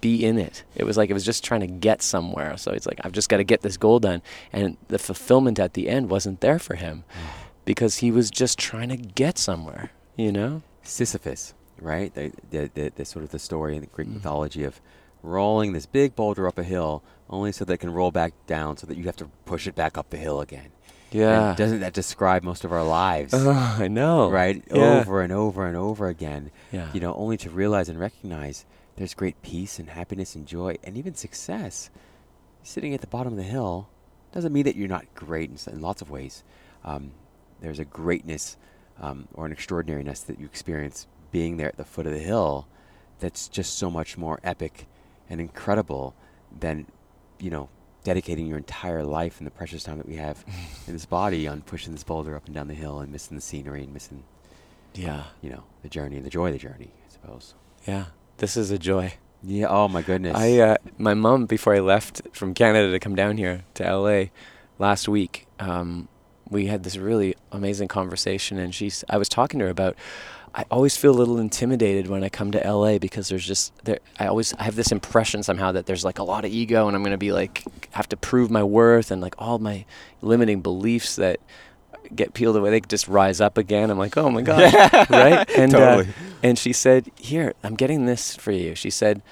be in it. It was like it was just trying to get somewhere. So it's like, I've just got to get this goal done. And the fulfillment at the end wasn't there for him *sighs* because he was just trying to get somewhere, you know? Sisyphus, right? The, the, the, the sort of the story in the Greek Mm. mythology of rolling this big boulder up a hill only so that it can roll back down so that you have to push it back up the hill again. Yeah. And doesn't that describe most of our lives? Oh, I know. Right? Yeah. Over and over and over again. Yeah. You know, only to realize and recognize there's great peace and happiness and joy and even success. Sitting at the bottom of the hill doesn't mean that you're not great in, in lots of ways. Um, there's a greatness um, or an extraordinariness that you experience being there at the foot of the hill that's just so much more epic and incredible than, you know, dedicating your entire life and the precious time that we have *laughs* in this body on pushing this boulder up and down the hill and missing the scenery and missing, Yeah. you know, the journey and the joy of the journey, I suppose. Yeah. This is a joy. Yeah. Oh my goodness. I uh, my mom before I left from Canada to come down here to LA last week, um, we had this really amazing conversation, and she's I was talking to her about. I always feel a little intimidated when I come to LA because there's just there. I always I have this impression somehow that there's like a lot of ego, and I'm gonna be like have to prove my worth, and like all my limiting beliefs that get peeled away, they just rise up again. I'm like, oh my god, *laughs* right? *laughs* And uh, and she said, Here, I'm getting this for you. She said,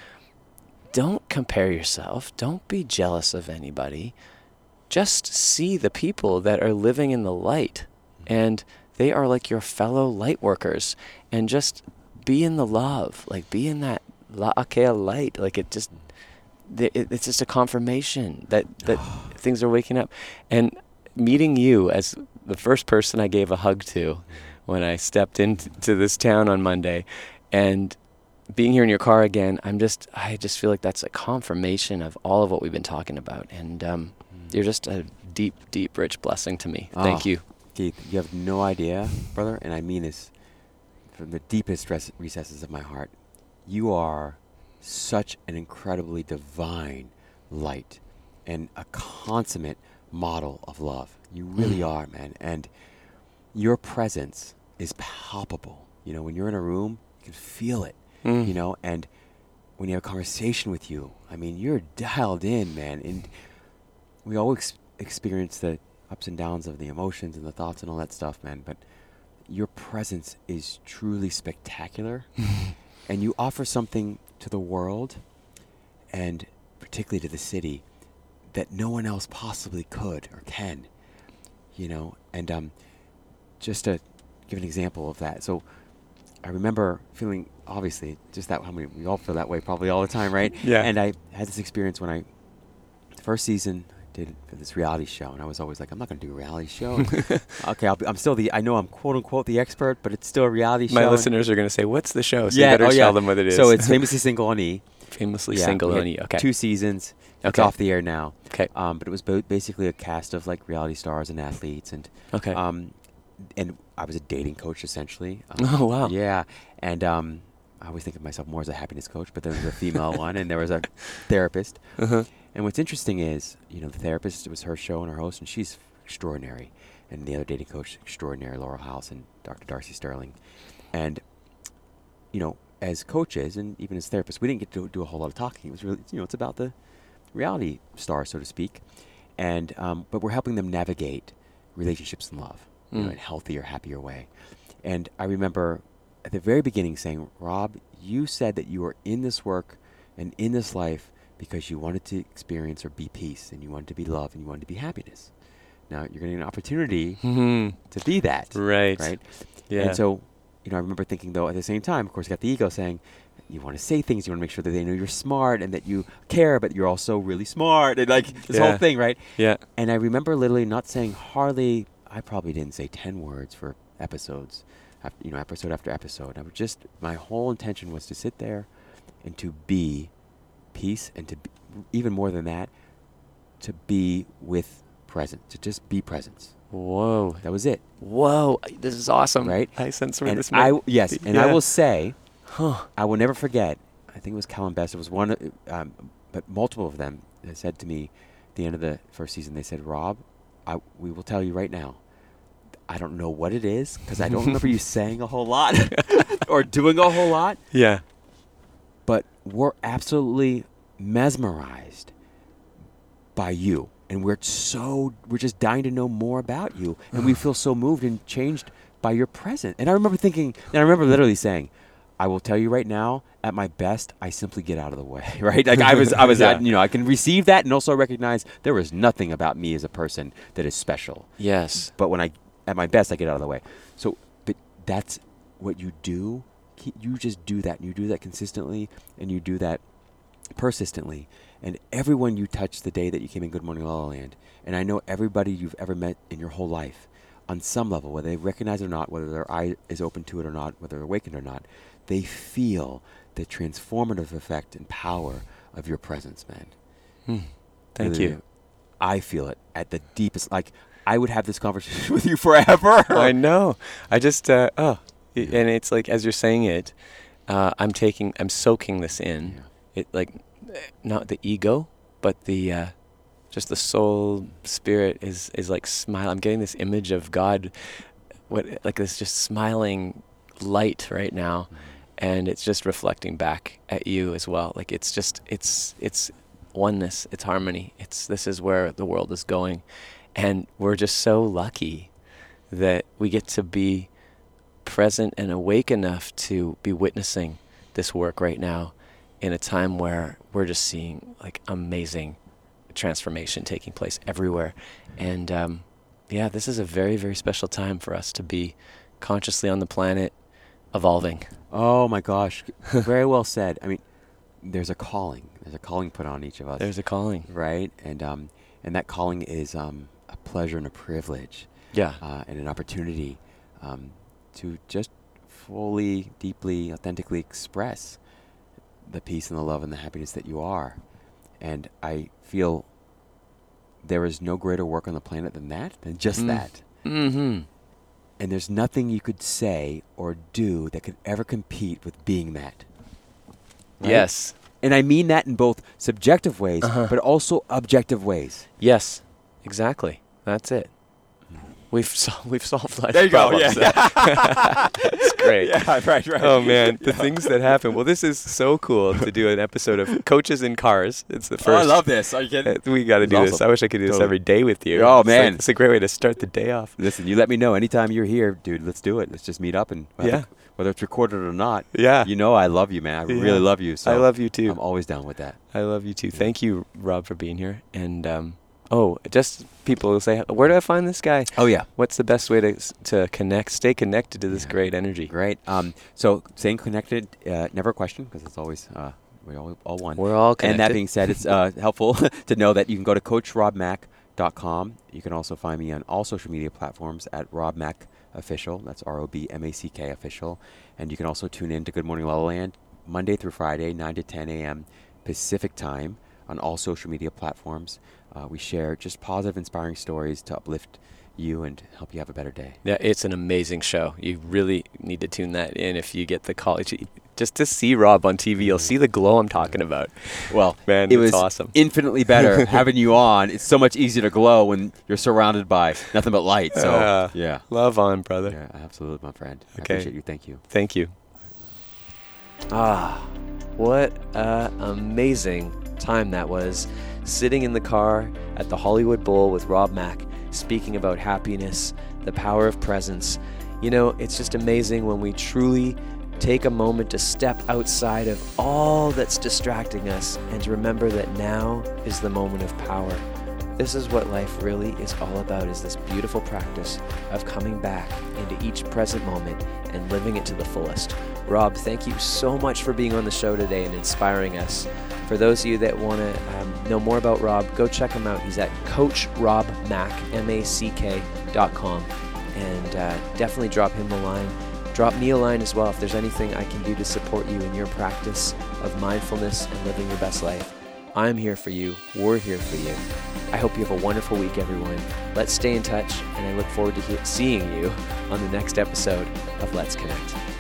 Don't compare yourself. Don't be jealous of anybody. Just see the people that are living in the light. And they are like your fellow light workers. And just be in the love. Like, be in that la'akea light. Like, it just. It's just a confirmation that, that *sighs* things are waking up. And meeting you as the first person I gave a hug to when I stepped into this town on Monday and being here in your car again, I'm just, I just feel like that's a confirmation of all of what we've been talking about. And um, you're just a deep, deep, rich blessing to me. Thank Oh. you. Keith, you have no idea, brother, and I mean this from the deepest res- recesses of my heart. You are such an incredibly divine light and a consummate model of love. You really Mm. are, man. And your presence is palpable. You know, when you're in a room, you can feel it, Mm. you know, and when you have a conversation with you, I mean, you're dialed in, man. And we all ex- experience the ups and downs of the emotions and the thoughts and all that stuff, man. But your presence is truly spectacular, *laughs* and you offer something to the world, and particularly to the city, that no one else possibly could or can. You know, and um, just to give an example of that, so I remember feeling obviously just that how many we all feel that way probably all the time, right? *laughs* Yeah. And I had this experience when I the first season I did for this reality show, and I was always like, I'm not going to do a reality show. *laughs* okay, I'll be, I'm still the I know I'm quote unquote the expert, but it's still a reality show. My listeners are going to say, What's the show? So yeah, you better oh, tell yeah. them what it is. So it's *laughs* famously single on E. famously Yeah, single on you. Okay. Two seasons. It's Okay. off the air now. Okay. Um, but it was bo- basically a cast of like reality stars and athletes, and Okay. um, and I was a dating coach essentially. *laughs* Um, Oh, wow. Yeah, and um, I always think of myself more as a happiness coach, but there was a female *laughs* one, and there was a therapist. uh-huh. And what's interesting is, you know, the therapist it was her show and her host, and she's extraordinary, and the other dating coach extraordinary, Laurel House and Dr. Darcy Sterling, and you know, as coaches and even as therapists, we didn't get to do a whole lot of talking. It was really, you know, it's about the reality star, so to speak, and um, but we're helping them navigate relationships and love, you know, Mm. in a healthier, happier way. And I remember at the very beginning saying, Rob, you said that you were in this work and in this life because you wanted to experience or be peace and you wanted to be love and you wanted to be happiness. Now you're getting an opportunity Mhm. to be that, Right. right? Yeah. And so, you know, I remember thinking though at the same time, of course, you got the ego saying, you want to say things, you want to make sure that they know you're smart and that you care, but you're also really smart, and like this Yeah. whole thing, right? yeah. And I remember literally not saying hardly. I probably didn't say ten words for episodes, you know, episode after episode. I would just my whole intention was to sit there and to be peace, and to be, even more than that, to be with present, to just be presence. Whoa. That was it, Whoa. This is awesome. right? I sense where and this I yes, and I will say. Huh. I will never forget. I think it was Callum Best. It was one, um, but multiple of them that said to me at the end of the first season. They said, "Rob, I, we will tell you right now. I don't know what it is because I don't remember you *laughs* saying a whole lot *laughs* or doing a whole lot, Yeah. but we're absolutely mesmerized by you, and we're so we're just dying to know more about you, and we *sighs* feel so moved and changed by your presence. And I remember thinking, and I remember literally saying, "I will tell you right now, at my best, I simply get out of the way." *laughs* Right? Like I was, I was, *laughs* Yeah. at, you know, I can receive that and also recognize there is nothing about me as a person that is special. Yes. But when I, at my best, I get out of the way. So, but that's what you do. You just do that. And you do that consistently, and you do that persistently. And everyone you touch the day that you came in Good Morning La La Land, and I know everybody you've ever met in your whole life, on some level, whether they recognize it or not, whether their eye is open to it or not, whether they're awakened or not, they feel the transformative effect and power of your presence, man. Hmm. Thank Really you. I feel it at the deepest. Like I would have this conversation *laughs* with you forever. I know. I just uh, oh, Yeah. and it's like as you're saying it, uh, I'm taking, I'm soaking this in. Yeah. It like not the ego, but the uh, just the soul spirit is is like smile. I'm getting this image of God, what like this just smiling light right now, and it's just reflecting back at you as well. Like it's just it's it's oneness, it's harmony. It's this is where the world is going, and we're just so lucky that we get to be present and awake enough to be witnessing this work right now in a time where we're just seeing like amazing transformation taking place everywhere and um, yeah this is a very very special time for us to be consciously on the planet evolving Oh my gosh, *laughs* very well said. I mean, there's a calling. There's a calling put on each of us, there's a calling right? And um, and that calling is um, a pleasure and a privilege, yeah uh, and an opportunity um, to just fully, deeply, authentically express the peace and the love and the happiness that you are. And I feel there is no greater work on the planet than that, than just Mm. that. mm-hmm And there's nothing you could say or do that could ever compete with being that. Right? yes And I mean that in both subjective ways, Uh-huh. but also objective ways. yes exactly that's it we've *laughs* sol- we've solved life There you go, problems yeah, *laughs* that's great *laughs* Yeah, right, right. Oh man, the things that happen. Well, this is so cool to do an episode of Coaches in Cars. It's the first. Oh, I love this. Are you Uh, we got to It's do this. I wish I could do this every day with you. Oh, It's like- man. it's a great way to start the day off. Listen, you let me know anytime you're here, dude. Let's do it. Let's just meet up and Yeah. whether it's recorded or not. Yeah, You know I love you, man. I Yeah. really love you. So I love you too. I'm always down with that. I love you too. Thank you, Rob, for being here. And um, oh, just people will say, where do I find this guy? Oh yeah. What's the best way to to connect? Stay connected to this Yeah. great energy. Great. Um, so staying connected, uh, never a question because it's always uh, we all, all one. We're all connected. And that being said, it's uh, *laughs* helpful *laughs* to know that you can go to coachrobmack.com. You can also find me on all social media platforms at Rob Mack Official. That's R O B M A C K Official. And you can also tune in to Good Morning La La Land Monday through Friday, 9 to 10 a.m. Pacific time on all social media platforms. Uh, we share just positive, inspiring stories to uplift you and help you have a better day. Yeah, it's an amazing show. You really need to tune that in if you get the college. Just to see Rob on TV, you'll see the glow I'm talking about. Well, Man, it was awesome. infinitely better *laughs* having you on. It's so much easier to glow when you're surrounded by nothing but light. So, Uh, yeah. Love on, brother. Yeah, absolutely, my friend. I Okay. appreciate you. Thank you. Thank you. Ah, what a amazing time that was. Sitting in the car at the Hollywood Bowl with Rob Mack, speaking about happiness, the power of presence. You know, it's just amazing when we truly take a moment to step outside of all that's distracting us and to remember that now is the moment of power. This is what life really is all about is this beautiful practice of coming back into each present moment and living it to the fullest. Rob, thank you so much for being on the show today and inspiring us. For those of you that want to um, know more about Rob, go check him out. He's at CoachRobMack, and uh, definitely drop him a line. Drop me a line as well if there's anything I can do to support you in your practice of mindfulness and living your best life. I'm here for you. We're here for you. I hope you have a wonderful week, everyone. Let's stay in touch, and I look forward to seeing you on the next episode of Let's Connect.